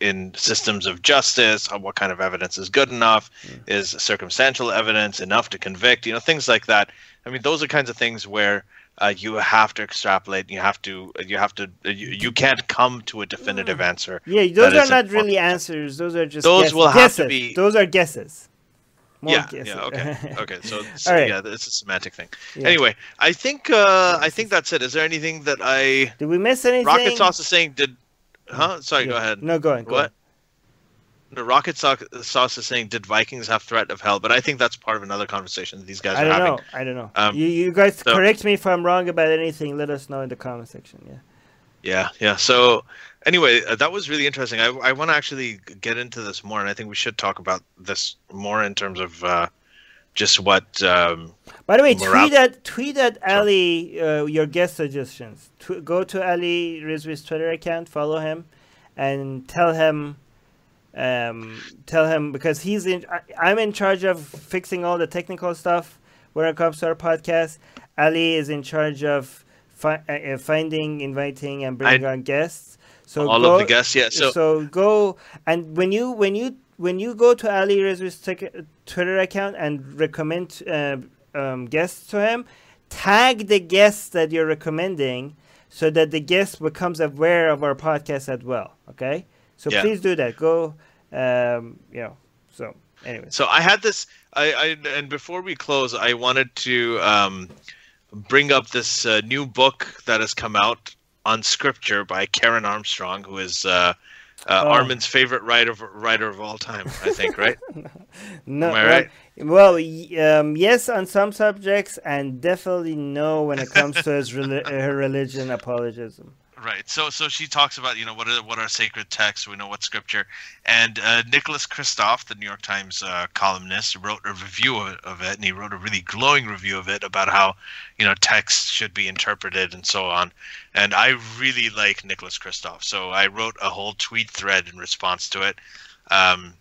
in systems of justice, what kind of evidence is good enough? Mm. Is circumstantial evidence enough to convict? You know, things like that. I mean, those are kinds of things where uh, you have to extrapolate. You have to. You have to. You, you can't come to a definitive answer. Yeah, those are not really answers. Those are just those guesses. will have guesses. to be. Those are guesses. More yeah, yeah, okay, okay. So, so right. yeah, it's a semantic thing. Yeah. Anyway, I think uh, I think that's it. Is there anything that I did we miss anything? Rocket Sauce is saying did, huh? Sorry, yeah. go ahead. No, go ahead. Go what? The Rocket Sauce is saying, "Did Vikings have threat of hell?" But I think that's part of another conversation that these guys I are don't having. know. I don't know. Um, you, you guys so, correct me if I'm wrong about anything. Let us know in the comment section. Yeah. Yeah, yeah. So anyway, uh, that was really interesting. I, I want to actually get into this more, and I think we should talk about this more in terms of uh, just what. Um, By the way, tweet at tweet at Ali uh, your guest suggestions. Tw- go to Ali Rizvi's Twitter account, follow him, and tell him. Um, tell him because he's in. I, am in charge of fixing all the technical stuff when it comes to our podcast. Ali is in charge of fi- uh, finding, inviting, and bringing I, on guests. So all go, of the guests, yeah. So, so go and when you when you when you go to Ali Rizvi's Twitter account and recommend uh, um, guests to him, tag the guests that you're recommending so that the guest becomes aware of our podcast as well. Okay, so yeah. please do that. Go, um, you know. So anyway. So I had this. I, I and before we close, I wanted to um, bring up this uh, new book that has come out on Scripture by Karen Armstrong, who is uh, uh, Oh. Armin's favorite writer of, writer of all time, I think, right? No, Am I right? Well, y- um, yes, on some subjects, and definitely no when it comes to his her religion apologism. Right. So so she talks about you know what are what are sacred texts. We know what scripture. And uh, Nicholas Kristof, the New York Times uh, columnist, wrote a review of it, of it, and he wrote a really glowing review of it about how you know texts should be interpreted and so on. And I really like Nicholas Kristof, so I wrote a whole tweet thread in response to it. Um,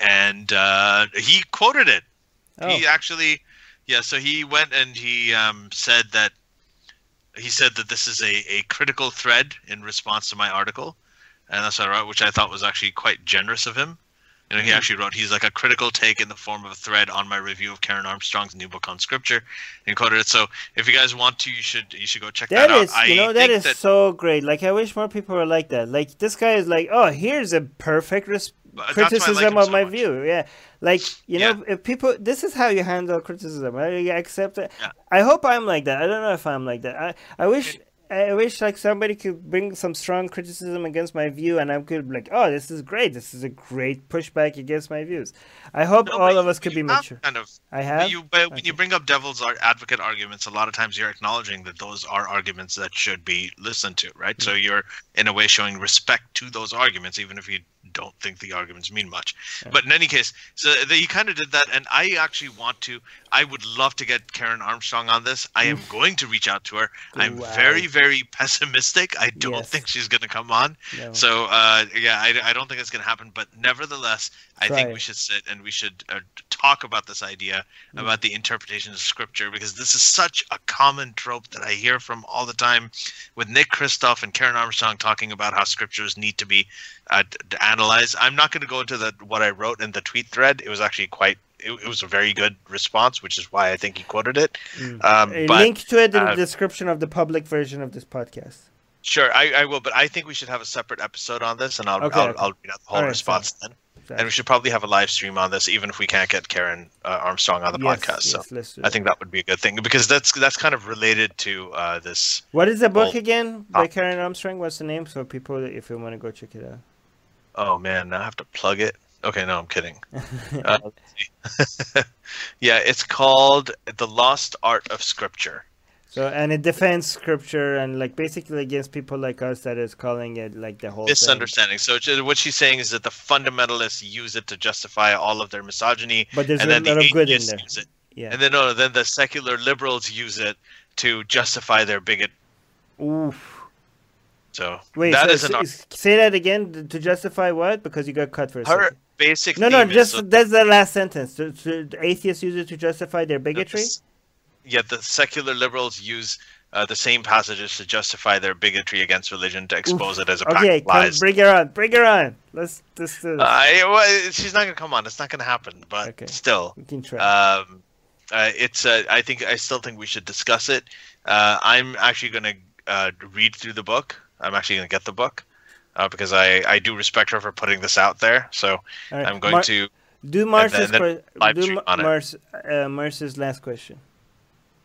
and uh, he quoted it. He Oh, actually, yeah. So he went and he um, said that he said that this is a, a critical thread in response to my article, and that's what I wrote, which I thought was actually quite generous of him. You know, he Mhm. actually wrote, he's like a critical take in the form of a thread on my review of Karen Armstrong's new book on scripture, and he quoted it. So if you guys want to, you should you should go check that, that out. is, you know, that is so great. Like, I wish more people were like that. Like, this guy is like, oh, here's a perfect res- But that's why I like criticism of so my much. view. Yeah, like you know, if people, this is how you handle criticism. I accept it. Yeah. I hope I'm like that. I don't know if I'm like that. I, I wish. I wish like somebody could bring some strong criticism against my view, and I could be like, "Oh, this is great. This is a great pushback against my views." I hope No, all of us could be mature. Kind of I have. you, but when you bring up devil's advocate arguments, a lot of times you're acknowledging that those are arguments that should be listened to, right? So Mm. you're in a way showing respect to those arguments, even if you don't think the arguments mean much. Yeah. But in any case, so you kind of did that, and I actually want to. I would love to get Karen Armstrong on this. I am going to reach out to her. I'm Wow. very, very pessimistic. I don't Yes. think she's going to come on. No. So uh, yeah, I, I don't think it's going to happen. But nevertheless, I Try think it. we should sit and we should uh, talk about this idea Mm. about the interpretation of scripture because this is such a common trope that I hear from all the time with Nick Kristof and Karen Armstrong talking about how scriptures need to be uh, d- analyzed. I'm not going to go into the what I wrote in the tweet thread. It was actually quite. It, it was a very good response, which is why I think he quoted it. Mm. Um, A but link to it in uh, the description of the public version of this podcast. sure, I, I will. But I think we should have a separate episode on this, and I'll Okay, I'll, okay. I'll read out the whole right, response then. So- And we should probably have a live stream on this, even if we can't get Karen uh, Armstrong on the yes, podcast. So yes, let's I think that would be a good thing because that's that's kind of related to uh, this. What is the book again by Karen Armstrong? What's the name? So people, if you want to go check it out. Oh man, now I have to plug it. Okay, no, I'm kidding. Uh, yeah, it's called "The Lost Art of Scripture." So and it defends scripture and like basically against people like us that is calling it like the whole thing. Misunderstanding. So what she's saying is that the fundamentalists use it to justify all of their misogyny, But there's and a then the lot of good in there. use it, Yeah. and then no, then the secular liberals use it to justify their bigot. Oof. So Wait. that so, is an so- ar- say that again to justify what? Because you got cut for a her second. basic. No, no, just so- that's the last sentence. To, to, the atheists use it to justify their bigotry. Yeah, the secular liberals use uh, the same passages to justify their bigotry against religion to expose it as a Okay, come, lies. bring her on. Bring her on. Let's this. I, well, she's not gonna come on. It's not gonna happen. But Okay. still, we can try. um, uh, it's. Uh, I think I still think we should discuss it. Uh, I'm actually gonna uh, read through the book. I'm actually gonna get the book uh, because I I do respect her for putting this out there. So right, I'm going Mar- to. do Mars's que- do Ma- on. Mars uh, last question.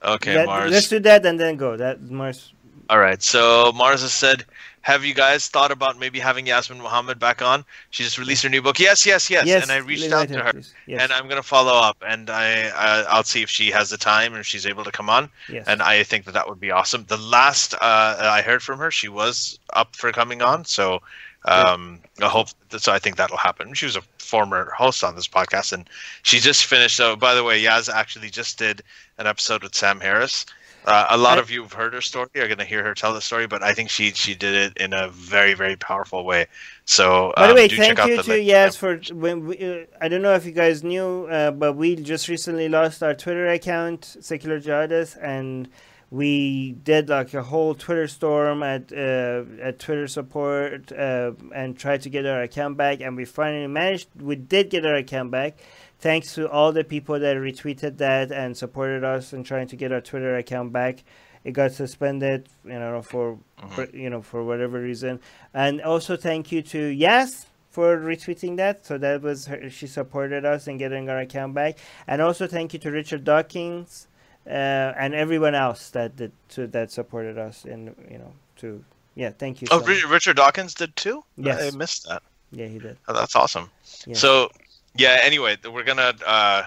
Okay, That- Mars. Let's do that and then go. That Mars. All right. So Mars has said, "Have you guys thought about maybe having Yasmine Mohammed back on? She just released her new book. Yes, yes, yes. Yes. and I reached out to her. Yes. and I'm gonna follow up, and I, I I'll see if she has the time and if she's able to come on. yes. And I think that that would be awesome. The last uh, I heard from her, she was up for coming on. So um, I hope that, so. I think that'll happen. She was a former host on this podcast, and she just finished. So, by the way, Yaz actually just did an episode with Sam Harris. Uh, a lot I- of you have heard her story, are going to hear her tell the story, but I think she she did it in a very very powerful way. So, By the um, way, thank you to. Yaz for when we, uh, I don't know if you guys knew, uh, but we just recently lost our Twitter account, Secular Jihadist, and we did like a whole Twitter storm at uh, at Twitter support uh, and tried to get our account back, and we finally managed. We did get our account back, thanks to all the people that retweeted that and supported us in trying to get our Twitter account back. It got suspended, you know, for Mhm. for- you know for whatever reason. And also thank you to Yas for retweeting that. So that was her. She supported us in getting our account back. And also thank you to Richard Dawkins uh, and everyone else that that to, that supported us in you know to Yeah, thank you. Oh, so Richard Dawkins did too. Yes. I missed that. Yeah, he did. Oh, that's awesome. Yeah. So, yeah. Anyway, we're gonna. Uh,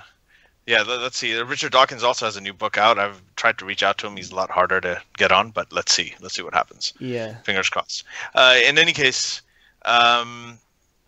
yeah, let, us see. Richard Dawkins also has a new book out. I've tried to reach out to him. He's a lot harder to get on, but let's see. Let's see what happens. Yeah. Fingers crossed. Uh, in any case, um,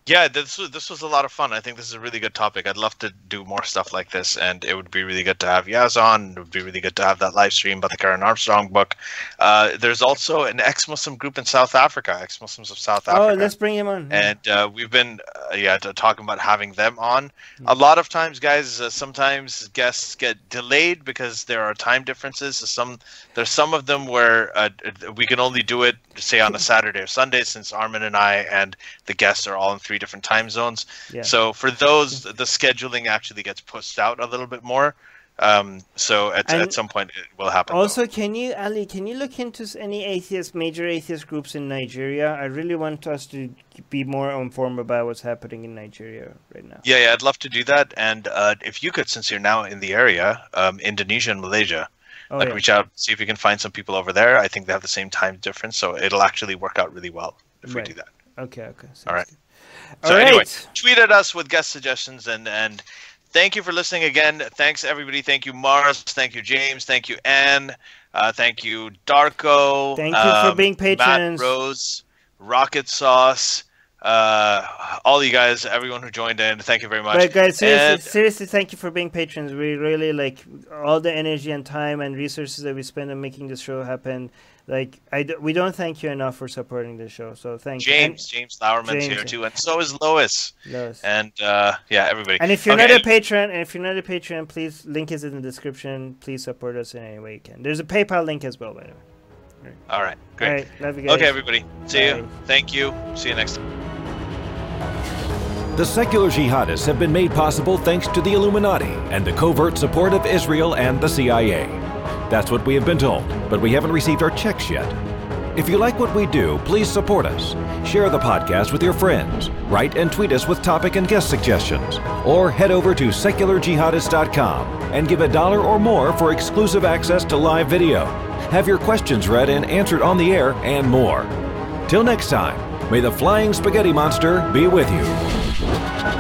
yeah, this was this was a lot of fun. I think this is a really good topic. I'd love to do more stuff like this, and it would be really good to have Yaz on. It would be really good to have that live stream about the Karen Armstrong book. Uh, there's also an ex-Muslim group in South Africa, ex-Muslims of South Africa. Oh, let's bring him on. and uh, we've been uh, yeah talking about having them on a lot of times guys uh, sometimes guests get delayed because there are time differences So some there's some of them where uh, we can only do it say on a saturday or sunday since armin and i and the guests are all in three different time zones Yeah. so for those the scheduling actually gets pushed out a little bit more um, so at, And at some point it will happen though. Also, can you, Ali, can you look into any atheist, major atheist groups in Nigeria? I really want us to be more informed about what's happening in Nigeria right now. Yeah, yeah, I'd love to do that. And uh, if you could, since you're now in the area, um, Indonesia and Malaysia, Oh, like yeah. reach out, see if you can find some people over there. I think they have the same time difference, so it'll actually work out really well if Right. we do that. Okay, okay. sounds All right. good. So All anyway, tweet at us with guest suggestions and and thank you for listening again. Thanks everybody. Thank you Mars. Thank you James. Thank you Anne. Uh, thank you Darko. Thank you for um, being patrons. Matt Rose, Rocket Sauce. Uh, all you guys, everyone who joined in, thank you very much. But guys, seriously, And- seriously, thank you for being patrons. We really like all the energy and time and resources that we spend on making this show happen. Like, I d- we don't thank you enough for supporting the show. So thank you. James, James Lauerman's James, here too, and so is Lois. Lois. And uh, yeah, everybody. And if you're Okay, not a patron, and if you're not a patron, please link is in the description. Please support us in any way you can. There's a PayPal link as well, by the way. all right, great. All right, love you guys. Okay, everybody. See you. Thank you. See you next time. The secular jihadists have been made possible thanks to the Illuminati and the covert support of Israel and the CIA. That's what we have been told, but we haven't received our checks yet. If you like what we do, please support us. Share the podcast with your friends. Write and tweet us with topic and guest suggestions. Or head over to secularjihadist.com and give a dollar or more for exclusive access to live video. Have your questions read and answered on the air, and more. Till next time, May the Flying Spaghetti Monster be with you.